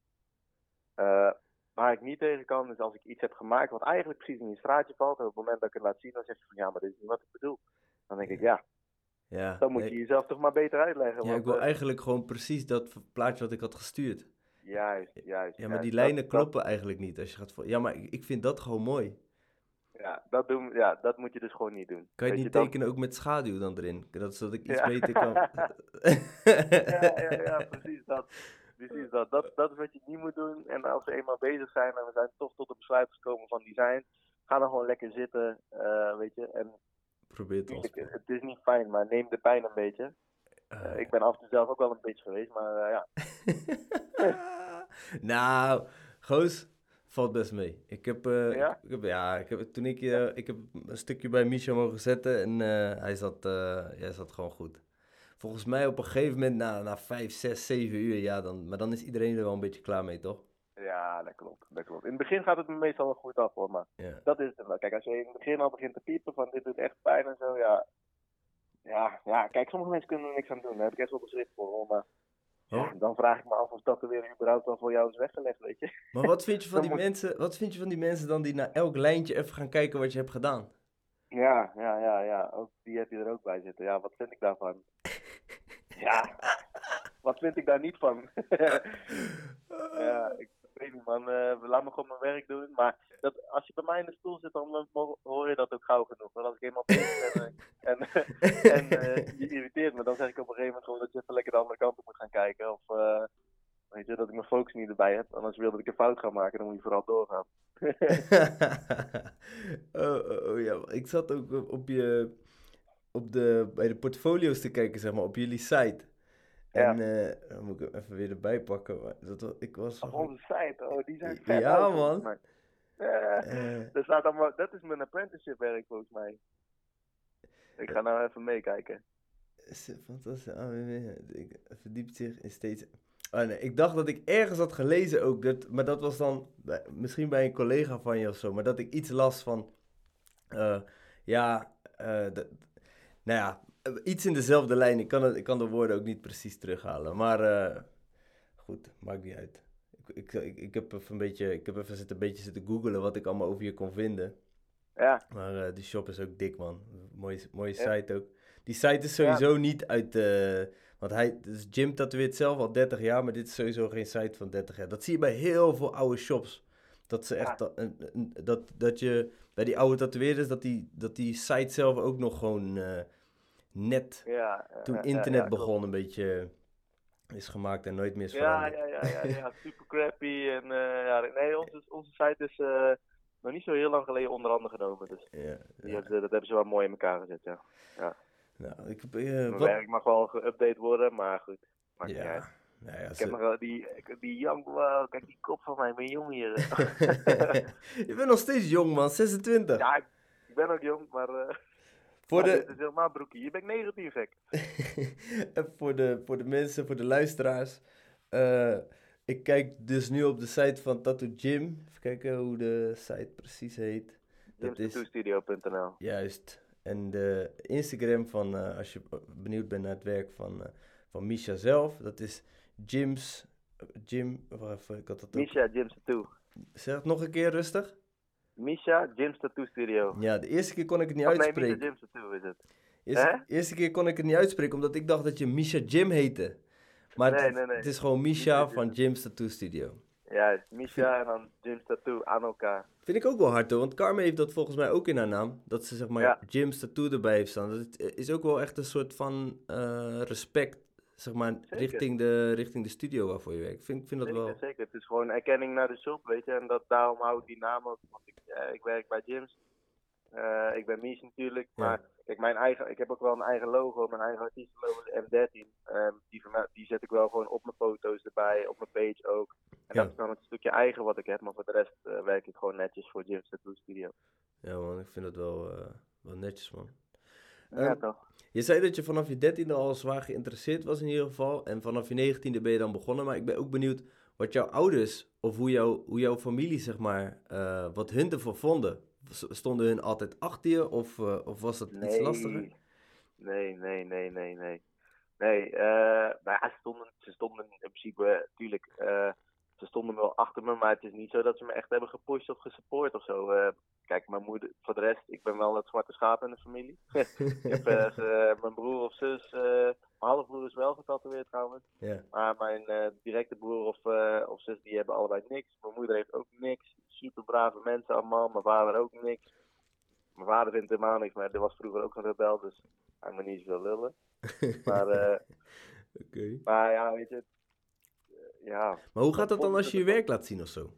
eh, waar ik niet tegen kan, is als ik iets heb gemaakt wat eigenlijk precies in je straatje valt, en op het moment dat ik het laat zien, dan zeg je van ja, maar dit is niet wat ik bedoel. Dan denk ik, ja, Ja, dan moet je jezelf toch maar beter uitleggen. ja, ik wil eh, eigenlijk gewoon precies dat plaatje wat ik had gestuurd. Juist, juist. Ja, maar die lijnen Dat- dat- kloppen eigenlijk niet als je gaat... Ja, maar ik, ik vind dat gewoon mooi. Ja, dat, doen, ja, dat moet je dus gewoon niet doen. Kan je niet dan- tekenen ook met schaduw dan erin? Dat, zodat ik iets Ja. beter kan... ja, ja, ja, precies dat. Precies dat. dat. Dat is wat je niet moet doen. En als we eenmaal bezig zijn en we zijn toch tot een besluit gekomen van design, ga dan gewoon lekker zitten, eh, weet je. En Probeer het ons. het is niet fijn, maar neem de pijn een beetje. Eh, ik ben af en toe zelf ook wel een beetje geweest, maar eh, ja. nou, Goos, valt best mee. Ik heb, eh, Ja? ik heb, ja, ik heb, toen ik, eh, ik heb een stukje bij Misha mogen zetten en hij, zat, hij zat gewoon goed. Volgens mij op een gegeven moment, na, na 5, 6, 7 uur, ja, dan, maar dan is iedereen er wel een beetje klaar mee, toch? Ja, dat klopt, dat klopt. In het begin gaat het me meestal wel goed af hoor, maar Ja. dat is het wel. Kijk, als je in het begin al begint te piepen van dit doet echt pijn en zo, ja. Ja, ja, kijk, sommige mensen kunnen er niks aan doen. Daar heb ik echt wel begrip voor, hoor, maar dan vraag ik me af of dat er weer überhaupt wel voor jou is weggelegd, weet je. Maar wat vind je van die moet- mensen, wat vind je van die mensen dan die naar elk lijntje even gaan kijken wat je hebt gedaan? Ja, ja, ja, ja. Ook, die heb je er ook bij zitten. Ja, wat vind ik daarvan? ja, wat vind ik daar niet van? ja, ik weet niet man. Eh, laat me gewoon mijn werk doen. Maar dat, als je bij mij in de stoel zit, dan hoor je dat ook gauw genoeg. Want als ik eenmaal bezig ben eh, en, en eh, je irriteert me, dan zeg ik op een gegeven moment gewoon dat je even lekker de andere kant op moet gaan kijken. Of weet je, dat ik mijn focus niet erbij heb. En als je wil dat ik een fout ga maken, dan moet je vooral doorgaan. oh, oh, oh, ja, ik zat ook op je, op de, bij de portfolio's te kijken, zeg maar, op jullie site. En dan moet ik hem even weer erbij pakken. Maar dat, ik was onze site, oh, die zijn vet. Ja, uit, man. Eh, eh, Er staat allemaal, dat is mijn apprenticeship werk volgens mij. Ik ga nou even meekijken. is fantastisch. AWW, ik- verdiept zich in steeds. Oh nee, ik dacht dat ik ergens had gelezen ook, dat, maar dat was dan bij- misschien bij een collega van je of zo, maar dat ik iets las van, ja, dat- nou ja, iets in dezelfde lijn. Ik kan, het, ik kan de woorden ook niet precies terughalen, maar eh, goed, maakt niet uit. Ik, ik, ik, heb even een beetje, ik heb even zitten, een beetje zitten googelen wat ik allemaal over je kon vinden. Ja, Maar eh, die shop is ook dik, man. Mooie, mooie Ja. site ook. Die site is sowieso niet uit... eh, want hij, dus Jim tatoeëert zelf al 30 jaar, maar dit is sowieso geen site van 30 jaar. Dat zie je bij heel veel oude shops. Dat ze echt... Ja. Dat, dat, dat je bij die oude tatoeëerders, dat die, dat die site zelf ook nog gewoon eh, net ja. eh, toen ja, internet ja, begon een beetje is gemaakt en nooit meer is Ja, ja, ja, ja, ja, super crappy. En eh, ja, nee, onze, onze site is eh, nog niet zo heel lang geleden onder handen genomen. Dus Ja, die ja. hebben ze, dat hebben ze wel mooi in elkaar gezet, ja. Nou, ik eh, Mijn wat, werk mag wel geüpdate worden, maar goed. Maakt niet uit. ja, nou ja, Ik ze- heb nog wel die, die young, wow, kijk die kop van mij, mijn jong hier. je bent nog steeds jong, man. 26. ja, ik, ik ben ook jong, maar, eh Voor maar de, is helemaal broekie. Je bent negatief, gek. Voor de, voor de mensen, voor de luisteraars. eh, ik kijk dus nu op de site van Tattoo Gym. Even kijken hoe de site precies heet. Dat is juist. En de Instagram van, eh, als je benieuwd bent naar het werk van, eh, van Misha zelf. Dat is Gyms. Jim, wacht even, ik had dat. Misha Jim's Tattoo. Zeg het nog een keer rustig. Misha Jim's Tattoo Studio. Ja, de eerste keer kon ik het niet Of nee, Misha uitspreken. Jim's Tattoo is het. Eerste, eerste keer kon ik het niet uitspreken, omdat ik dacht dat je Misha Jim heette. Maar Nee, het, nee, nee. het is gewoon Misha Misha van Jim. Jim's Tattoo Studio. Ja, Misha en dan Jim's Tattoo aan elkaar. Vind ik ook wel hard hoor, want Carmen heeft dat volgens mij ook in haar naam. Dat ze zeg maar Ja. Jim's Tattoo erbij heeft staan. Dat is ook wel echt een soort van eh, respect, zeg maar, richting de, richting de studio waarvoor je werkt. Ik vind, vind dat Zeker, wel... zeker. Het is gewoon erkenning naar de shop, weet je. En dat, daarom hou ik die naam ook. Want ik, eh, ik werk bij Jim's. Eh, ik ben Mies natuurlijk. Ja. Maar kijk, mijn eigen, ik heb ook wel een eigen logo. Mijn eigen artiestenlogo is M13. Ehm, die, die zet ik wel gewoon op mijn foto's erbij. Op mijn page ook. En Ja. dat is dan het stukje eigen wat ik heb. Maar voor de rest eh, werk ik gewoon netjes voor Jim's Tattoo Studio. Ja man, ik vind dat wel, wel netjes man. Ja, Ehm, toch? Je zei dat je vanaf je dertiende al zwaar geïnteresseerd was in ieder geval. En vanaf je negentiende ben je dan begonnen. Maar ik ben ook benieuwd wat jouw ouders of hoe, jouw hoe jouw familie, zeg maar, eh, wat hun ervan vonden. Stonden hun altijd achter je of, eh, of was dat iets lastiger? Nee, nee, nee, nee, nee. Nee, nou ja, ze stonden, ze stonden in principe, natuurlijk, ze stonden wel achter me, maar het is niet zo dat ze me echt hebben gepusht of gesupport of zo. Eh, kijk, mijn moeder, voor de rest, ik ben wel het zwarte schaap in de familie. ik heb eh, ze- mijn broer of zus, eh, mijn halfbroer is wel getatoeëerd trouwens. Maar mijn eh, directe broer of, eh, of zus, die hebben allebei niks. Mijn moeder heeft ook niks. Super brave mensen allemaal. Mijn vader ook niks. Mijn vader vindt helemaal niks, maar er was vroeger ook een rebel, dus hij moet niet zoveel lullen. Maar, eh, maar ja, weet je, het- eh, ja. Maar hoe gaat dat dan als je je werk laat zien of zo?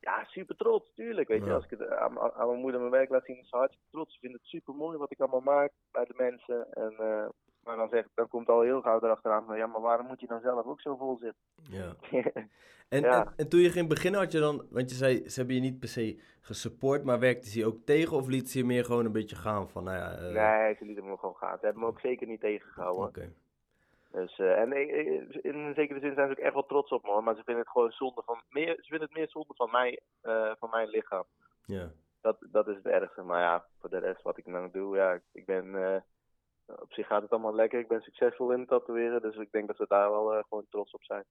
ja, super trots, tuurlijk. Weet je, als ik het aan, mijn moeder mijn werk laat zien, is ze hartstikke trots. Ze vindt het super mooi wat ik allemaal maak bij de mensen. En, eh, maar dan, zegt, dan komt al heel gauw erachteraan van, ja, maar waarom moet je dan zelf ook zo vol zitten? Ja. En, Ja. en, en toen je ging beginnen had je dan, want je zei, ze hebben je niet per se gesupport, maar werkte ze je ook tegen of liet ze je meer gewoon een beetje gaan van, nou ja... eh, nee, ze lieten me gewoon gaan. Ze hebben me ook zeker niet tegengehouden. Oké. Dus, eh, en in een zekere zin zijn ze ook echt wel trots op me, hoor, maar ze vinden het gewoon zonde van, meer, ze vinden het meer zonde van, mij, eh, van mijn lichaam. Ja. Dat, dat is het ergste. Maar ja, voor de rest wat ik dan doe, ja, ik ben, eh, op zich gaat het allemaal lekker. Ik ben succesvol in het tatoeëren, dus ik denk dat we daar wel gewoon trots op zijn.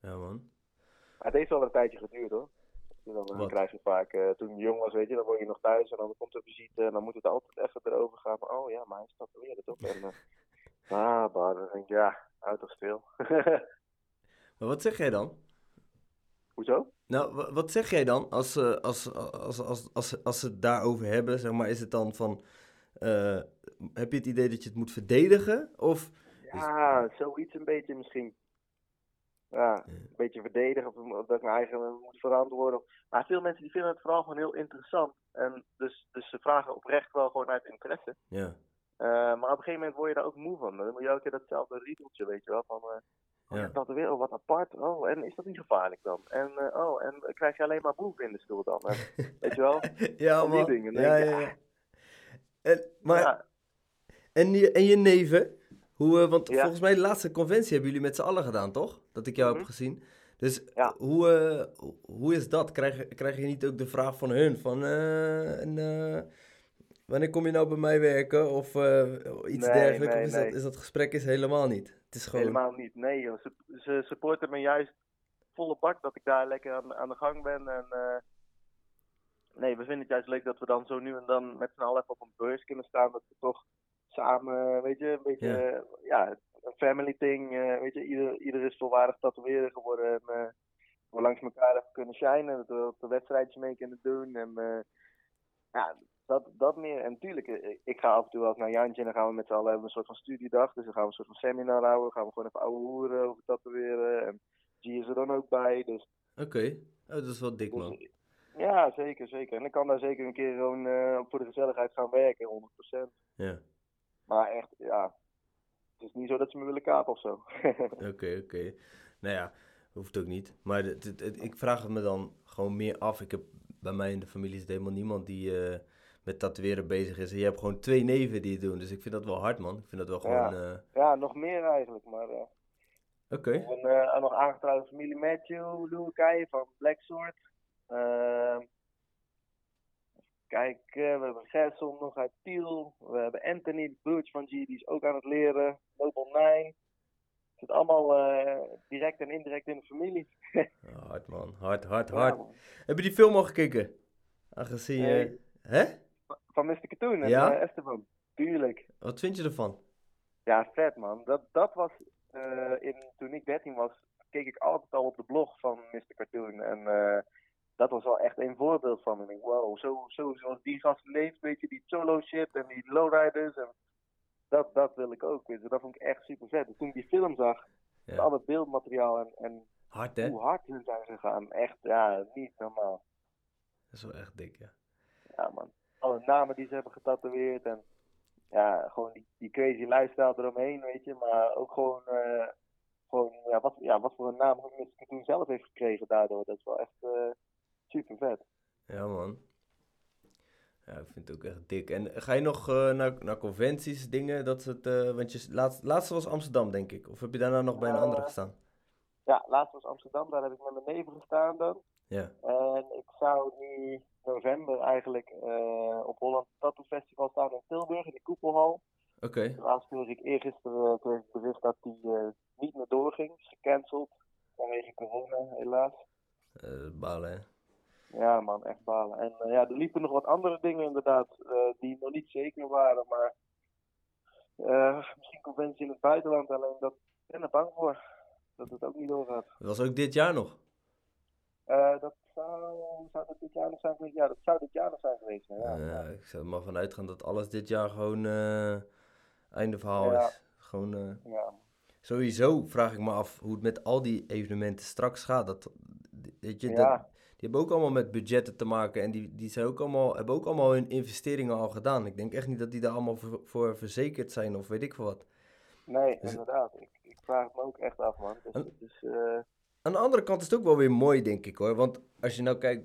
Ja, man. Maar het heeft wel een tijdje geduurd hoor. Dan, Wat? krijg je vaak, toen je jong was, weet je, dan word je nog thuis en dan komt er visite en dan moet het altijd even erover gaan. van, oh ja, maar hij is tatoeëren toch? En, ah, maar dan denk ik, ja, houd toch stil. Maar wat zeg jij dan? Hoezo? Nou, wa- wat zeg jij dan als, eh, als, als, als, als, als ze het daarover hebben? Zeg maar, is het dan van, eh, heb je het idee dat je het moet verdedigen? Of, Ja, zoiets een beetje misschien. Ja, een beetje verdedigen of of dat ik mijn eigen moet verantwoorden. Maar veel mensen die vinden het vooral gewoon heel interessant. En dus, dus ze vragen oprecht wel gewoon uit interesse. ja, Eh, maar op een gegeven moment word je daar ook moe van. Dan moet je elke keer datzelfde riedeltje, weet je wel. Van, eh, oh, Ja. dat weer, oh, wat apart. Oh, en is dat niet gevaarlijk dan? En, eh, oh, en krijg je alleen maar boeven in de stoel dan? Weet je wel? ja die dingen, Ja, ja, ja. En, maar, Ja, en, je, en je neven? Hoe, want Ja. volgens mij de laatste conventie hebben jullie met z'n allen gedaan, toch? Dat ik jou heb Mhm. gezien. Dus Ja. hoe, hoe- is dat? Krijg, krijg je niet ook de vraag van hun? Van, en, wanneer kom je nou bij mij werken? Of eh, iets Nee, dergelijks? nee, of is, nee. dat, is dat gesprek is helemaal niet? Het is gewoon... helemaal niet. Nee, joh. Ze, ze supporten me juist volle bak dat ik daar lekker aan, aan de gang ben. En, eh, nee, we vinden het juist leuk dat we dan zo nu en dan met z'n allen even op een beurs kunnen staan. Dat we toch samen, weet je, een beetje, Ja. een family thing. eh, weet je, ieder, ieder is volwaardig tatoeëren geworden. En eh, we langs elkaar even kunnen shinen. Dat we op de wedstrijdjes mee kunnen doen. En eh, ja, dat, dat meer. En natuurlijk, eh, ik ga af en toe wel naar Jantje en dan gaan we met z'n allen hebben een soort van studiedag. Dus dan gaan we een soort van seminar houden. Dan gaan we gewoon even ouwe hoeren over tatoeëren. En G is er dan ook bij. Dus, Oké, oh, dat is wel dik, man. dus- ja, zeker, zeker. En ik kan daar zeker een keer gewoon eh, voor de gezelligheid gaan werken, 100%. Ja, Maar echt, ja. Het is niet zo dat ze me willen kapen of zo. oké, oké. Nou ja, hoeft ook niet. Maar het, het- het- ik vraag het me dan gewoon meer af. Ik heb bij mij in de familie zit helemaal niemand die eh, met tatoeëren bezig is. En je hebt gewoon twee neven die het doen. Dus ik vind dat wel hard, man. Ik vind dat wel Ja. gewoon... eh, ja, nog meer eigenlijk. Maar eh, Oké, een eh, nog aangetrouwde familie Matthew, Louis van Black Sword. Ehm, kijk, we hebben Gerson nog uit Tiel. We hebben Anthony, de broertje van G, die is ook aan het leren. Noble Nine. Het zit allemaal direct en indirect in de familie. Oh, hard, man. Hard, hard, Ja, hard. man. Heb je die film al gekeken? Aangezien je... Nee. Hè? Van Mr. Cartoon en Ja? eh, Esteban. Tuurlijk. Wat vind je ervan? Ja, vet man. Dat, dat was, eh, in, toen ik 13 was, keek ik altijd al op de blog van Mr. Cartoon. En eh, dat was wel echt een voorbeeld van. En ik denk, wow, zo, zo zoals die gast leeft, weet je, die solo shit en die lowriders. En dat, dat wil ik ook, weet je. Dat vond ik echt super vet. Dus toen ik die film zag, Ja. al het beeldmateriaal en, en Hard, hè? hoe hard hun zijn gegaan. Echt, ja, niet normaal. Dat is wel echt dik, ja. Ja man. Alle namen die ze hebben getatoeëerd en ja, gewoon die, die crazy lifestyle eromheen, weet je. Maar ook gewoon, eh, gewoon ja, wat, ja, wat voor een naam Mr. Cartoon zelf heeft gekregen daardoor. Dat is wel echt eh, super vet. Ja, man. Ja, ik vind het ook echt dik. En ga je nog eh, naar, naar conventies, dingen? Dat het, want je laatst, laatste was Amsterdam, denk ik. Of heb je daarna nog bij een andere gestaan? Ja, laatst was Amsterdam, daar heb ik met mijn neven gestaan dan. Ja. En ik zou nu november eigenlijk eh, op Holland Tattoo Festival staan in Tilburg in de Koepelhal. Oké. Helaas kreeg ik eergisteren kreeg ik bericht dat die eh, niet meer doorging. Is gecanceld vanwege corona, helaas. Eh, balen, hè? Ja, man, echt balen. En eh, ja, er liepen nog wat andere dingen inderdaad, eh, die nog niet zeker waren, maar eh, misschien conventie in het buitenland, alleen dat ik ben er bang voor dat het ook niet doorgaat. Dat was ook dit jaar nog. Eh, dat zou, zou dat dit jaar nog zijn geweest? Ja, dat zou dit jaar nog zijn geweest. Ja, Ja. ja. ik zou er maar van uitgaan dat alles dit jaar gewoon eh, einde verhaal Ja. is. Gewoon, eh, ja. sowieso vraag ik me af hoe het met al die evenementen straks gaat. Dat, weet je, dat, die hebben ook allemaal met budgetten te maken en die, die zijn ook allemaal, hebben ook allemaal hun investeringen al gedaan. Ik denk echt niet dat die daar allemaal voor, voor verzekerd zijn of weet ik veel wat. Nee, Dus- inderdaad. Ik, ik vraag het me ook echt af, man. Dus, En- eh, Aan de andere kant is het ook wel weer mooi, denk ik hoor. Want als je nou kijkt,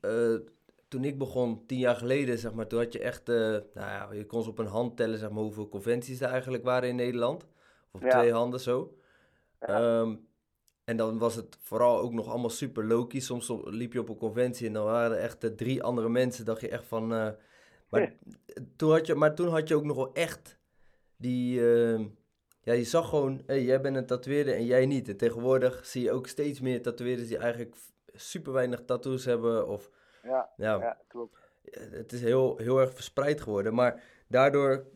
eh, toen ik begon, tien jaar geleden, zeg maar, toen had je echt, eh, nou ja, je kon ze op een hand tellen, zeg maar, hoeveel conventies er eigenlijk waren in Nederland. Of Ja. twee handen zo. Ja. Ehm, en dan was het vooral ook nog allemaal super low-key. Soms liep je op een conventie en dan waren er echt eh, drie andere mensen. Dacht je echt van. maar, toen had je, maar toen had je ook nog wel echt die, ehm, ja, je zag gewoon, hey, jij bent een tatoeëerder en jij niet. En tegenwoordig zie je ook steeds meer tatoeëerders die eigenlijk super weinig tattoos hebben. Of, Ja, ja, ja, klopt. het is heel, heel erg verspreid geworden. Maar daardoor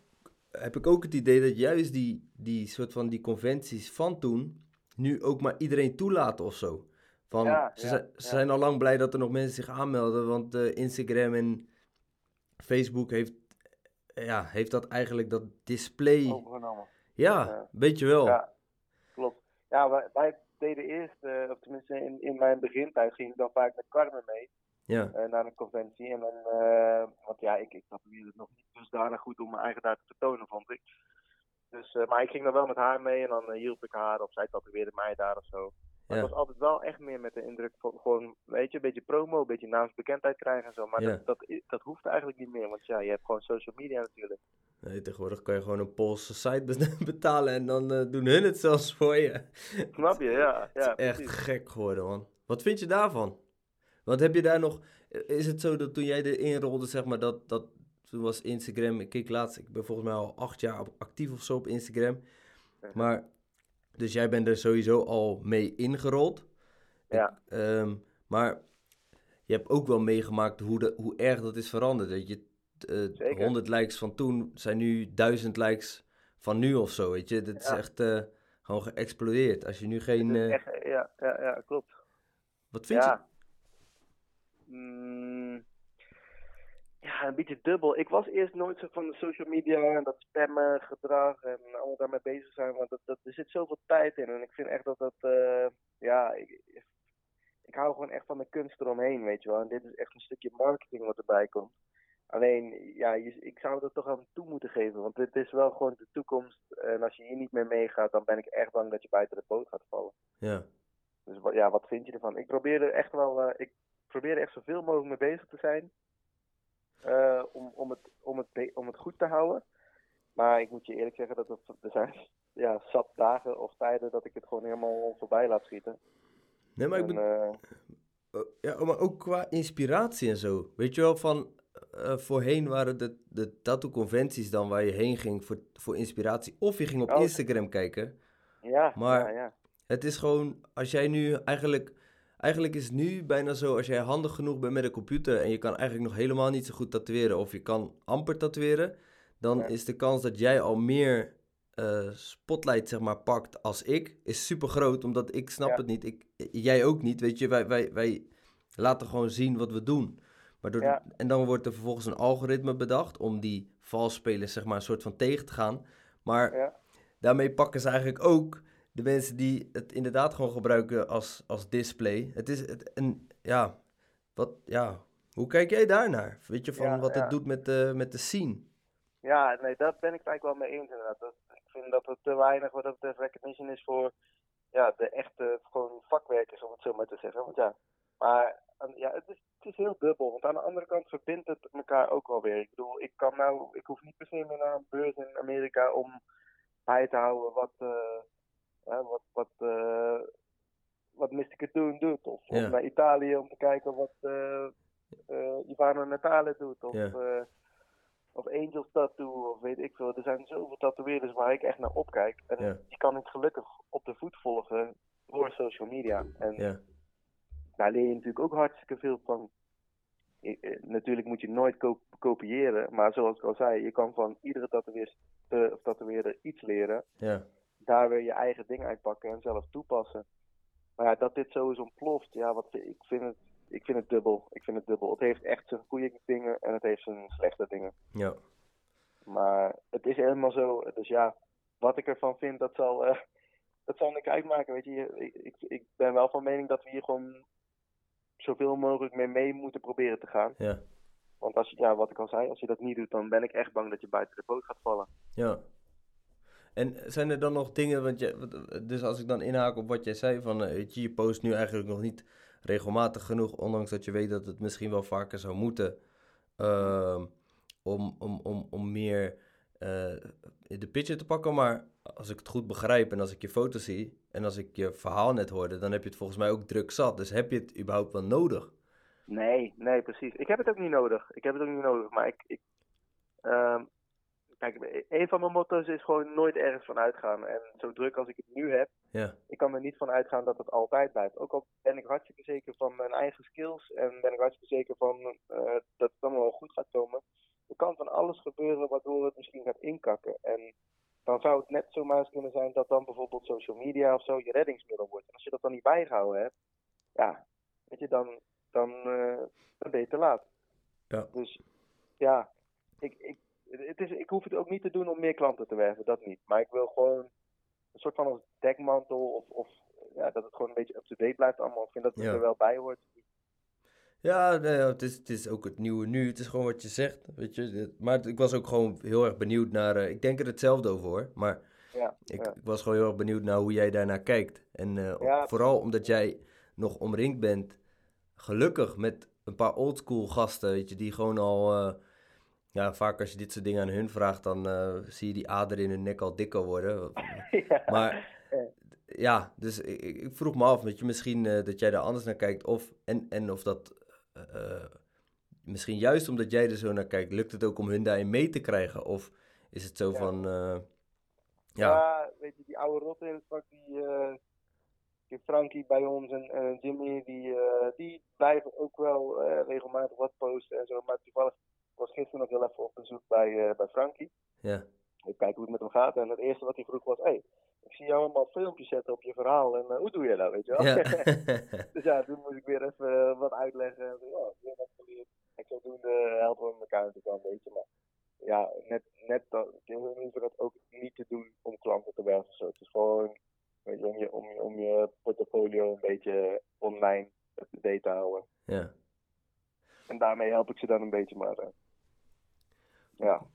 heb ik ook het idee dat juist die, die soort van die conventies van toen nu ook maar iedereen toelaten of zo. Van, Ja, ze, ja, zijn, ze ja. zijn al lang blij dat er nog mensen zich aanmelden, want eh, Instagram en Facebook heeft, ja, heeft dat eigenlijk dat display. Overgenomen. Ja, weet je wel. Ja, klopt. Ja, wij, wij deden eerst, eh, of tenminste in, in mijn begintijd, ging ik dan vaak met Carmen mee Ja, eh, naar een conventie. En dan, eh, want ja, ik, ik het nog niet dusdanig goed om mijn eigen daar te vertonen, vond ik. Dus, eh, maar ik ging dan wel met haar mee en dan eh, hielp ik haar of zij tatoeëerde mij daar of zo. Maar ja, het was altijd wel echt meer met de indruk van gewoon, weet je, een beetje promo, een beetje naamsbekendheid krijgen en zo. Maar Ja. dat, dat, dat hoeft eigenlijk niet meer, want ja, je hebt gewoon social media natuurlijk. nee, tegenwoordig kan je gewoon een Poolse site be- betalen en dan eh, doen hun het zelfs voor je. Snap je? Ja, Het ja is echt precies. gek geworden, man. Wat vind je daarvan? Want heb je daar nog... Is het zo dat toen jij erin rolde, zeg maar, dat... dat toen was Instagram... Ik keek laatst... Ik ben volgens mij al acht jaar actief of zo op Instagram. Maar... Dus jij bent er sowieso al mee ingerold. Ja. Ehm, maar... Je hebt ook wel meegemaakt hoe, de, hoe erg dat is veranderd. Dat je... eh, Zeker. 100 likes van toen zijn nu 1000 likes van nu of zo, weet je. Dat is echt eh, gewoon geëxplodeerd. Als je nu geen... Eh, echt, ja, ja, ja, klopt. wat vind je? ja. Mm, ja, een beetje dubbel. Ik was eerst nooit zo van de social media en dat spammen gedrag en allemaal daarmee bezig zijn. Want dat, dat, er zit zoveel tijd in. En ik vind echt dat dat, eh, ja, ik, ik hou gewoon echt van de kunst eromheen, weet je wel. En dit is echt een stukje marketing wat erbij komt. Alleen, ja, je, ik zou er toch aan toe moeten geven, want dit is wel gewoon de toekomst. En als je hier niet meer meegaat, dan ben ik echt bang dat je buiten de boot gaat vallen. Ja. Dus ja, wat vind je ervan? Ik probeer er echt wel, eh, ik probeer er echt zoveel mogelijk mee bezig te zijn. Eh, om, om, het, om, het, om het goed te houden. Maar ik moet je eerlijk zeggen dat het, er zijn ja, zat dagen of tijden dat ik het gewoon helemaal voorbij laat schieten. Nee, maar ik En, ben, eh, Oh, Ja, maar ook qua inspiratie en zo. Weet je wel, van eh, voorheen waren de, de tattoo-conventies dan waar je heen ging voor, voor inspiratie. Of je ging op Oh. Instagram kijken. ja, Maar- ja, ja. Het is gewoon, als jij nu eigenlijk... Eigenlijk is nu bijna zo, als jij handig genoeg bent met een computer... en je kan eigenlijk nog helemaal niet zo goed tatoeëren... of je kan amper tatoeëren... dan Ja. is de kans dat jij al meer eh, spotlight, zeg maar, pakt als ik... is super groot, omdat ik snap Ja. het niet. Ik, jij ook niet, weet je. Wij, wij, wij laten gewoon zien wat we doen. Maar door Ja. en dan wordt er vervolgens een algoritme bedacht... om die valspelers, zeg maar, een soort van tegen te gaan. Maar daarmee pakken ze eigenlijk ook de mensen die het inderdaad gewoon gebruiken als, als display. Het is het, een, ja, wat, ja, hoe kijk jij daarnaar? Weet je, van Ja, wat ja. het doet met de, met de scene? Ja, nee, dat ben ik het eigenlijk wel mee eens inderdaad. Dat, ik vind dat er te weinig wat dat betreft recognition is voor ja, de echte gewoon vakwerkers, om het zo maar te zeggen. Want ja, maar ja, het, is, het is heel dubbel. Want aan de andere kant verbindt het elkaar ook wel weer. Ik bedoel, ik kan nou, ik hoef niet per se meer naar een beurs in Amerika om bij te houden wat, eh ja, wat, wat, eh wat Mr. Cartoon doet. Of Ja. naar Italië om te kijken wat eh eh Ivano Natale doet. Of, Ja. of Angels Tattoo, of weet ik veel. Er zijn zoveel tatoeëerders waar ik echt naar opkijk. En Ja. die kan ik gelukkig op de voet volgen door social media. En Ja, daar leer je natuurlijk ook hartstikke veel van. Je- natuurlijk moet je nooit ko- kopiëren, maar zoals ik al zei, je kan van iedere tatoeëerder, of tatoeëerder iets leren. ja, Daar weer je eigen ding uitpakken en zelf toepassen. Maar ja, dat dit zo is ontploft, ja, wat, ik, vind het, ik vind het dubbel. Ik vind het dubbel. Het heeft echt zijn goede dingen en het heeft zijn slechte dingen. ja. Maar het is helemaal zo. Dus ja, wat ik ervan vind, dat zal, eh, dat zal niks uitmaken. Weet je, ik, ik, ik ben wel van mening dat we hier gewoon zoveel mogelijk mee mee moeten proberen te gaan. ja. Want als je, ja, wat ik al zei, als je dat niet doet, dan ben ik echt bang dat je buiten de boot gaat vallen. Ja. En zijn er dan nog dingen, want je, dus als ik dan inhaak op wat jij zei, van eh, je, post nu eigenlijk nog niet regelmatig genoeg, ondanks dat je weet dat het misschien wel vaker zou moeten, ehm, om, om, om, om meer eh, de picture te pakken. Maar als ik het goed begrijp en als ik je foto zie en als ik je verhaal net hoorde, dan heb je het volgens mij ook druk zat. Dus heb je het überhaupt wel nodig? Nee, nee, precies. Ik heb het ook niet nodig. Ik heb het ook niet nodig. Maar ik, ik, ehm, kijk, een van mijn motto's is gewoon nooit ergens van uitgaan. En zo druk als ik het nu heb, Ja, ik kan er niet van uitgaan dat het altijd blijft. Ook al ben ik hartstikke zeker van mijn eigen skills en ben ik hartstikke zeker van eh, dat het allemaal wel goed gaat komen. Er kan van alles gebeuren waardoor het misschien gaat inkakken. En dan zou het net zomaar eens kunnen zijn dat dan bijvoorbeeld social media of zo je reddingsmiddel wordt. En als je dat dan niet bijgehouden hebt, ja, weet je, dan, dan, eh, dan ben je te laat. Ja. Dus ja, ik, ik, het is, ik hoef het ook niet te doen om meer klanten te werven, dat niet. Maar ik wil gewoon een soort van als dekmantel of, of ja, dat het gewoon een beetje up-to-date blijft allemaal. Ik vind dat het Ja. er wel bij hoort. ja nee, het, is, het is ook het nieuwe nu. Het is gewoon wat je zegt, weet je. Maar ik was ook gewoon heel erg benieuwd naar... eh, ik denk er hetzelfde over, hoor. Maar Ja, ik, ja. was gewoon heel erg benieuwd naar hoe jij daarnaar kijkt. En eh, Ja. vooral omdat jij nog omringd bent, gelukkig, met een paar oldschool gasten, weet je, die gewoon al... eh, ja, vaak als je dit soort dingen aan hun vraagt, dan eh, zie je die aderen in hun nek al dikker worden. ja. Maar Ja. dus ik, ik vroeg me af, weet je, misschien eh, dat jij daar anders naar kijkt. Of, en, en of dat, eh, misschien juist omdat jij er zo naar kijkt, lukt het ook om hun daarin mee te krijgen? Of is het zo Ja. van, Ja. ja, weet je, die oude rotten in het vak, die, die Frankie bij ons en, Jimmy, die, die blijven ook wel regelmatig wat posten en zo. Maar toevallig was gisteren nog heel even op bezoek bij, eh, bij Frankie. ja, Ik kijk hoe het met hem gaat. En het eerste wat hij vroeg was, hey, ik zie jou allemaal filmpjes zetten op je verhaal. En eh, hoe doe je dat, weet je wel? ja. dus ja, toen moest ik weer even eh, wat uitleggen. En, ja, weer wat geleerd. En zodoende helpen we elkaar natuurlijk wel een beetje. Maar ja, net, net dat, we hoeven dat ook niet te doen om klanten te werven. Zo. Het is gewoon weet je, om, je, om, je, om je portfolio een beetje online up-to-date te houden. ja. En daarmee help ik ze dan een beetje. Maar ja.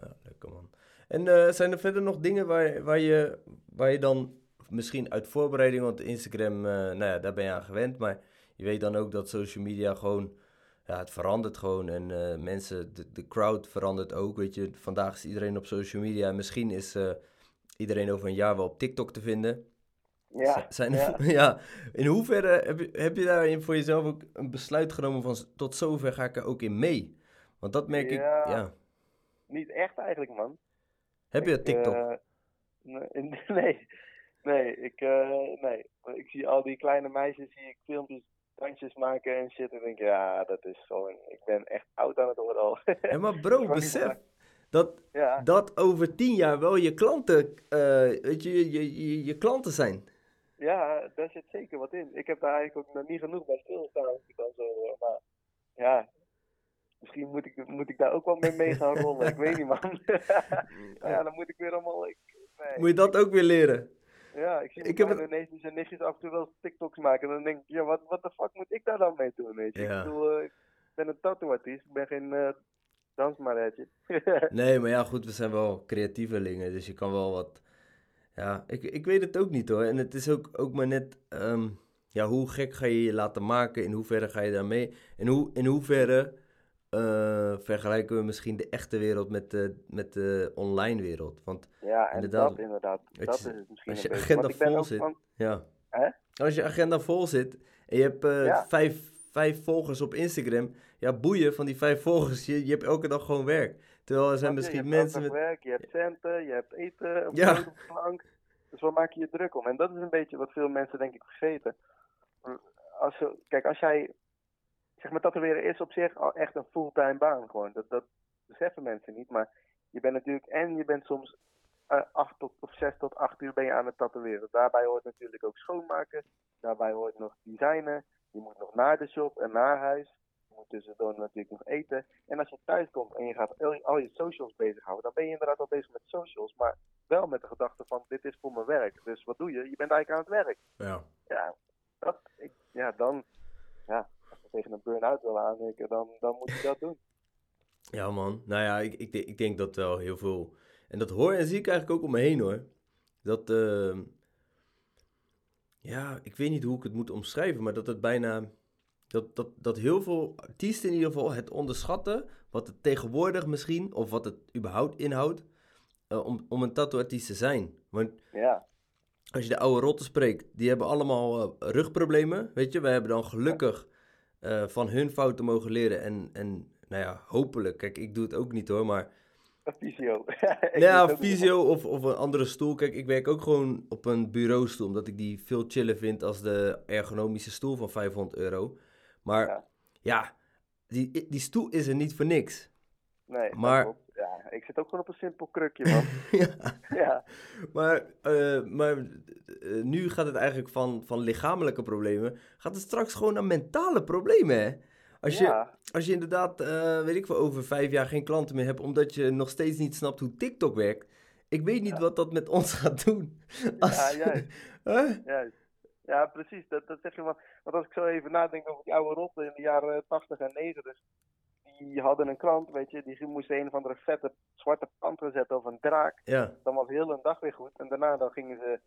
Ja, lekker man. En eh, zijn er verder nog dingen waar, waar, je, waar je dan misschien uit voorbereiding, want Instagram, eh, nou ja, daar ben je aan gewend, maar je weet dan ook dat social media gewoon, ja, het verandert gewoon en eh, mensen, de, de crowd verandert ook, weet je. Vandaag is iedereen op social media en misschien is iedereen over een jaar wel op TikTok te vinden. Ja, Zijn ja. ja. In hoeverre heb je, heb je daarin voor jezelf ook een besluit genomen van tot zover ga ik er ook in mee? Want dat merk ik, Ja. niet echt eigenlijk, man. Heb je Ik, TikTok? eh, nee, nee, nee, ik, eh, nee. Ik zie al die kleine meisjes, zie ik filmpjes, dansjes maken en shit. En denk ja, dat is gewoon, ik ben echt oud aan het worden al. Ja, maar bro, besef dat, ja, dat over tien jaar wel je klanten, eh, weet je, je, je, klanten zijn. ja, daar zit zeker wat in. Ik heb daar eigenlijk ook nog niet genoeg bij stilgestaan, als ik dan zo, maar ja. Misschien moet ik, moet ik daar ook wel mee mee gaan rollen. ik weet niet, man. ja, dan moet ik weer allemaal. Ik, nee. Moet je dat ook weer leren? Ja, ik zie Ik heb en nichtjes af en toe wel TikToks maken. En dan denk ik, ja, wat, wat de fuck moet ik daar dan mee doen, weet je? Ja. Ik bedoel, eh, ik ben een tattoo-artiest, ik ben geen eh dansmaretje. Nee, maar ja, goed, we zijn wel creatievelingen, dus je kan wel wat... Ja, ik, ik weet het ook niet hoor. En het is ook, ook maar net, ehm, ja, hoe gek ga je je laten maken? In hoeverre ga je daarmee? In, hoe, in hoeverre eh, vergelijken we misschien de echte wereld met de, met de online wereld? Want ja, en Inderdaad. dat inderdaad, Als dat je- is het misschien als een je beetje. agenda vol zit. van- Ja. Hè? Als je agenda vol zit en je hebt eh, Ja. vijf, vijf volgers op Instagram, ja, boeien van die vijf volgers, je, je hebt elke dag gewoon werk. Terwijl er zijn je? misschien mensen met... werk, je hebt centen, je hebt eten op Ja. plank. Dus waar maak je je druk om? En dat is een beetje wat veel mensen denk ik vergeten. Als kijk, als jij, zeg maar, tatoeëren is op zich al echt een fulltime baan gewoon. Dat, dat beseffen mensen niet, maar je bent natuurlijk, en je bent soms eh, acht tot, of zes tot acht uur ben je aan het tatoeëren. Daarbij hoort natuurlijk ook schoonmaken, daarbij hoort nog designen, je moet nog naar de shop en naar huis. Je moet tussendoor natuurlijk nog eten. En als je thuis komt en je gaat al je, al je socials bezighouden, dan ben je inderdaad al bezig met socials, maar wel met de gedachte van dit is voor mijn werk. Dus wat doe je? Je bent eigenlijk aan het werk. Ja. Ja, dat, ik, ja dan, ja, tegen een burn-out wil aanhikken, dan, dan moet je dat doen. ja, man. Nou ja, ik, ik, denk- ik denk dat wel heel veel... En dat hoor en zie ik eigenlijk ook om me heen, hoor. Dat, ehm, ja, ik weet niet hoe ik het moet omschrijven, maar dat het bijna... Dat, dat, dat heel veel artiesten in ieder geval het onderschatten, wat het tegenwoordig misschien, of wat het überhaupt inhoudt, eh, om, om een tattooartiest te zijn. Want Ja, als je de oude rotten spreekt, die hebben allemaal eh, rugproblemen, weet je. Wij hebben dan gelukkig eh, van hun fouten mogen leren en, en nou ja, hopelijk, kijk, ik doe het ook niet hoor, maar Een fysio. Ja, ook niet fysio of, of een andere stoel. Kijk, ik werk ook gewoon op een bureaustoel, omdat ik die veel chiller vind als de ergonomische stoel van 500 euro. Maar ja, Ja. die, die stoel is er niet voor niks. Nee, Maar-. Ja, ik zit ook gewoon op een simpel krukje, man. ja. ja, Maar, eh, maar eh, nu gaat het eigenlijk van, van lichamelijke problemen, gaat het straks gewoon naar mentale problemen, hè? Als je, ja, als je inderdaad, eh, weet ik wel, over vijf jaar geen klanten meer hebt, omdat je nog steeds niet snapt hoe TikTok werkt. Ik weet niet Ja. wat dat met ons gaat doen. Als, juist. Huh? juist. Ja, precies. Dat, dat zeg je wel. Want als ik zo even nadenk over die oude rotten in de jaren 80 en 90, die hadden een krant, weet je, die moesten een of andere vette zwarte panter zetten of een draak. Ja, Dan was heel een dag weer goed. En daarna dan gingen ze,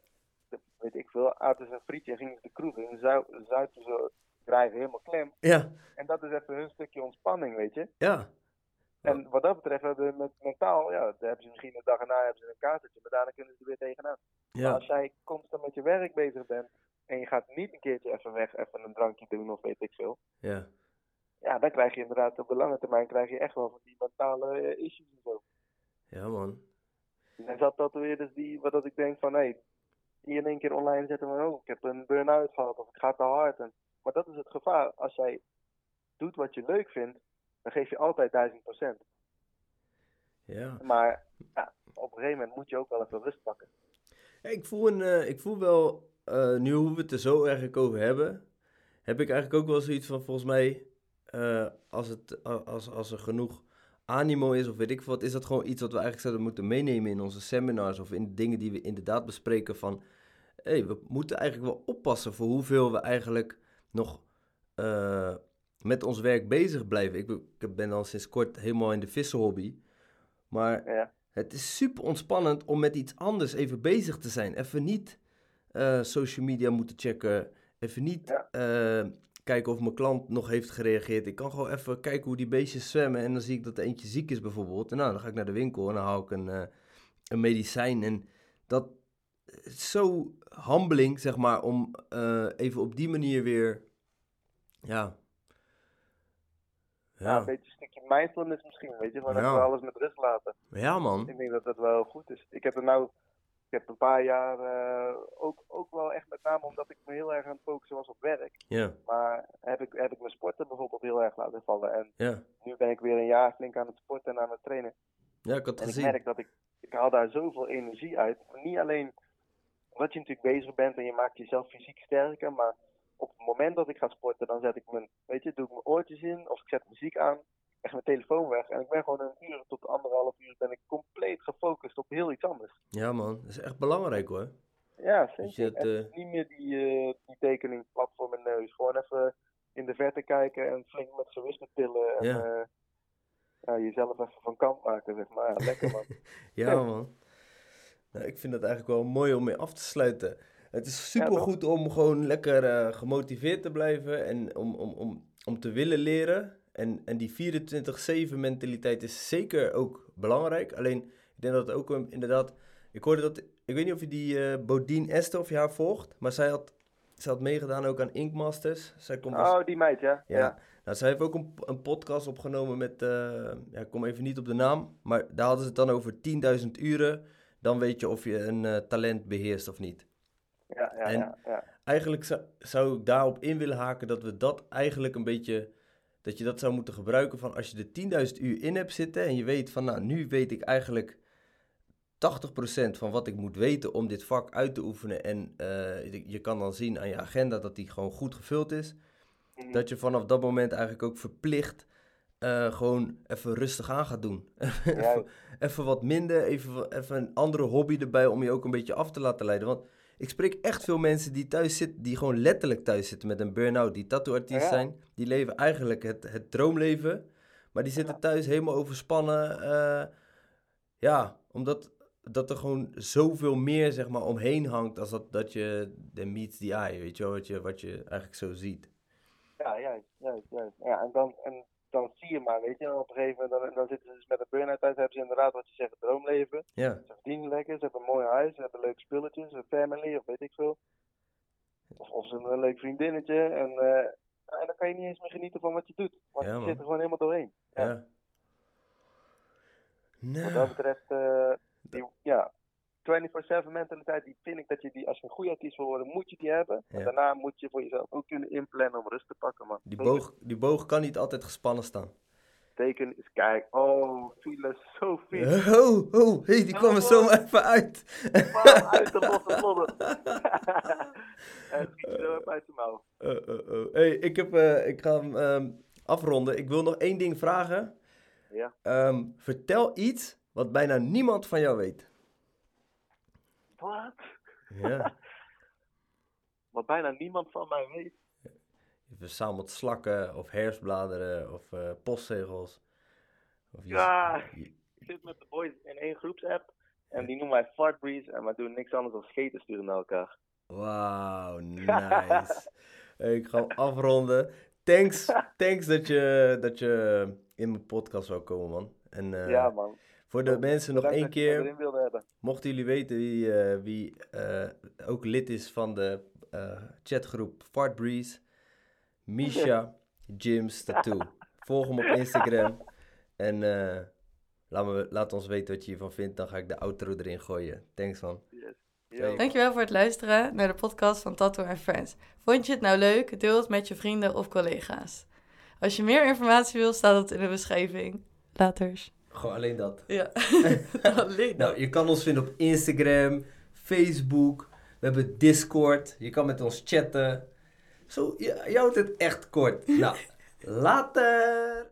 weet ik veel, aten ze een frietje en gingen ze de kroeg in. Zu zuipen ze drijven helemaal klem. ja, En dat is even hun stukje ontspanning, weet je. ja. En wat dat betreft hebben met mentaal, ja, daar hebben ze misschien een dag erna hebben ze een katertje, maar daarna kunnen ze er weer tegenaan. Maar Ja, als jij constant met je werk bezig bent en je gaat niet een keertje even weg, even een drankje doen of weet ik veel. ja. Ja, dan krijg je inderdaad op de lange termijn krijg je echt wel van die mentale eh, issues en zo. Ja, man. En dat tatoeëerders die, wat dat ik denk van, hé, die in één keer online zetten van, oh, ik heb een burn-out gehad of ik ga te hard. En, maar dat is het gevaar. Als jij doet wat je leuk vindt, dan geef je altijd duizend procent. Ja. Maar ja, op een gegeven moment moet je ook wel even rust pakken. Ja, ik, voel een, eh, ik voel wel, eh, nu hoe we het er zo eigenlijk over hebben, heb ik eigenlijk ook wel zoiets van, volgens mij, eh, als, het, als, als er genoeg animo is of weet ik wat, is dat gewoon iets wat we eigenlijk zouden moeten meenemen in onze seminars of in de dingen die we inderdaad bespreken van, hé, we moeten eigenlijk wel oppassen voor hoeveel we eigenlijk nog eh, met ons werk bezig blijven. Ik, ben- ik ben dan sinds kort helemaal in de vissenhobby, maar Ja, het is super ontspannend om met iets anders even bezig te zijn. Even niet eh, social media moeten checken. Even niet Ja. Kijken of mijn klant nog heeft gereageerd. Ik kan gewoon even kijken hoe die beestjes zwemmen. En dan zie ik dat er eentje ziek is bijvoorbeeld. En nou, dan ga ik naar de winkel en dan haal ik een, eh, een medicijn. En dat is zo humbling, zeg maar, om eh, even op die manier weer... Ja. Ja, Ja, een beetje een stukje mindfulness misschien, weet je, gewoon Ja. even alles met rust laten. ja man. Ik denk dat dat wel goed is. Ik heb er nou, ik heb een paar jaar eh, ook, ook wel echt met name omdat ik me heel erg aan het focussen was op werk. Ja, Maar heb ik, heb ik mijn sporten bijvoorbeeld heel erg laten vallen. En nu ben ik weer een jaar flink aan het sporten en aan het trainen. Ja, ik had En ik gezien. merk dat ik, ik haal daar zoveel energie uit. Niet alleen omdat je natuurlijk bezig bent en je maakt jezelf fysiek sterker, maar op het moment dat ik ga sporten, dan zet ik mijn, weet je, doe ik mijn oortjes in of ik zet muziek aan, leg mijn telefoon weg en ik ben gewoon een uur tot anderhalf uur ben ik compleet gefocust op heel iets anders. Ja, man. Dat is echt belangrijk hoor. Ja, zeker. eh, niet meer die, eh, die tekening plat voor mijn neus. Gewoon even in de verte kijken en flink met gewichten tillen. En Ja. eh, ja, jezelf even van kant maken, zeg maar. Ja, lekker man. Ja, man. Nou, ik vind dat eigenlijk wel mooi om mee af te sluiten. Het is super goed om gewoon lekker gemotiveerd te blijven en om, om, om, om te willen leren. En, en die 24-7 mentaliteit is zeker ook belangrijk. Alleen, ik denk dat het ook inderdaad... Ik hoorde dat... Ik weet niet of je die eh Bodine Esther of je haar volgt, maar zij had, zij had meegedaan ook aan Ink Masters. Zij komt Oh, die meid, ja. Ja. Nou, zij heeft ook een, een podcast opgenomen met, eh, ja, ik kom even niet op de naam, maar daar hadden ze het dan over 10.000 uren. Dan weet je of je een eh, talent beheerst of niet. Ja, ja, En- ja, ja. Eigenlijk zou, zou ik daarop in willen haken dat we dat eigenlijk een beetje, dat je dat zou moeten gebruiken van als je er 10.000 uur in hebt zitten en je weet van, nou, nu weet ik eigenlijk 80% van wat ik moet weten om dit vak uit te oefenen. En eh, je, kan dan zien aan je agenda dat die gewoon goed gevuld is. Mhm. Dat je vanaf dat moment eigenlijk ook verplicht eh, gewoon even rustig aan gaat doen. even, even wat minder, even, even een andere hobby erbij om je ook een beetje af te laten leiden. Want ik spreek echt veel mensen die thuis zitten, die gewoon letterlijk thuis zitten met een burn-out, die tattooartiest Ja. zijn. Die leven eigenlijk het, het droomleven, maar die zitten thuis helemaal overspannen. eh, ja, omdat dat er gewoon zoveel meer zeg maar omheen hangt als dat, dat je de meets the eye, weet je wel, wat je, wat je eigenlijk zo ziet. Ja, juist, juist, juist. Ja, en dan, en dan zie je maar, weet je, op een gegeven moment, dan, dan zitten ze dus met een burn-out thuis, hebben ze inderdaad wat je zegt, het droomleven. Ja, Ze verdienen lekker, ze hebben een mooi huis, ze hebben leuke spulletjes, een family, of weet ik veel. Of, of ze hebben een leuk vriendinnetje, en, eh, en dan kan je niet eens meer genieten van wat je doet. Want Ja, je man. zit er gewoon helemaal doorheen. Ja. Ja. Wat dat Nou, betreft, eh, die, ja, 24-7 mentaliteit, die vind ik dat je die, als je een goede artiest wil worden, moet je die hebben. Ja. En daarna moet je voor jezelf ook kunnen inplannen om rust te pakken, man. die boog, die boog kan niet altijd gespannen staan. Teken is, kijk, oh, file Sophie. Oh, oh, hey, die kwam er zomaar even uit. Bam, uit de losse vlodder. en schiet zo even uit de mouw. Oh, oh, oh. Hey, ik, heb, eh, ik ga hem ehm, afronden. Ik wil nog één ding vragen. Ja. Ehm, vertel iets wat bijna niemand van jou weet. Wat? Ja. Wat bijna niemand van mij weet. Je verzamelt slakken of herfstbladeren of eh, postzegels. Of je- Ja. Ik zit met de boys in één groepsapp. En die noemen wij Fart Breeze. En we doen niks anders dan scheten sturen naar elkaar. Wauw, nice. Ik ga hem afronden. Thanks, thanks dat, je, dat je in mijn podcast zou komen, man. En eh, ja, man. Voor de mensen nog één dat keer. Mochten jullie weten wie, eh, wie eh, ook lid is van de eh, chatgroep Fart Breeze, Misha Jim's Tattoo. Volg hem op Instagram en eh, laat, me, laat ons weten wat je hiervan vindt. Dan ga ik de outro erin gooien. Thanks man. Yes. Dankjewel voor het luisteren naar de podcast van Tattoo and Friends. Vond je het nou leuk? Deel het met je vrienden of collega's. Als je meer informatie wil, staat het in de beschrijving. Laters. Gewoon alleen dat. Ja. Alleen Nou, je kan ons vinden op Instagram, Facebook. We hebben Discord. Je kan met ons chatten. Zo, je, je houdt het echt kort. Nou, later!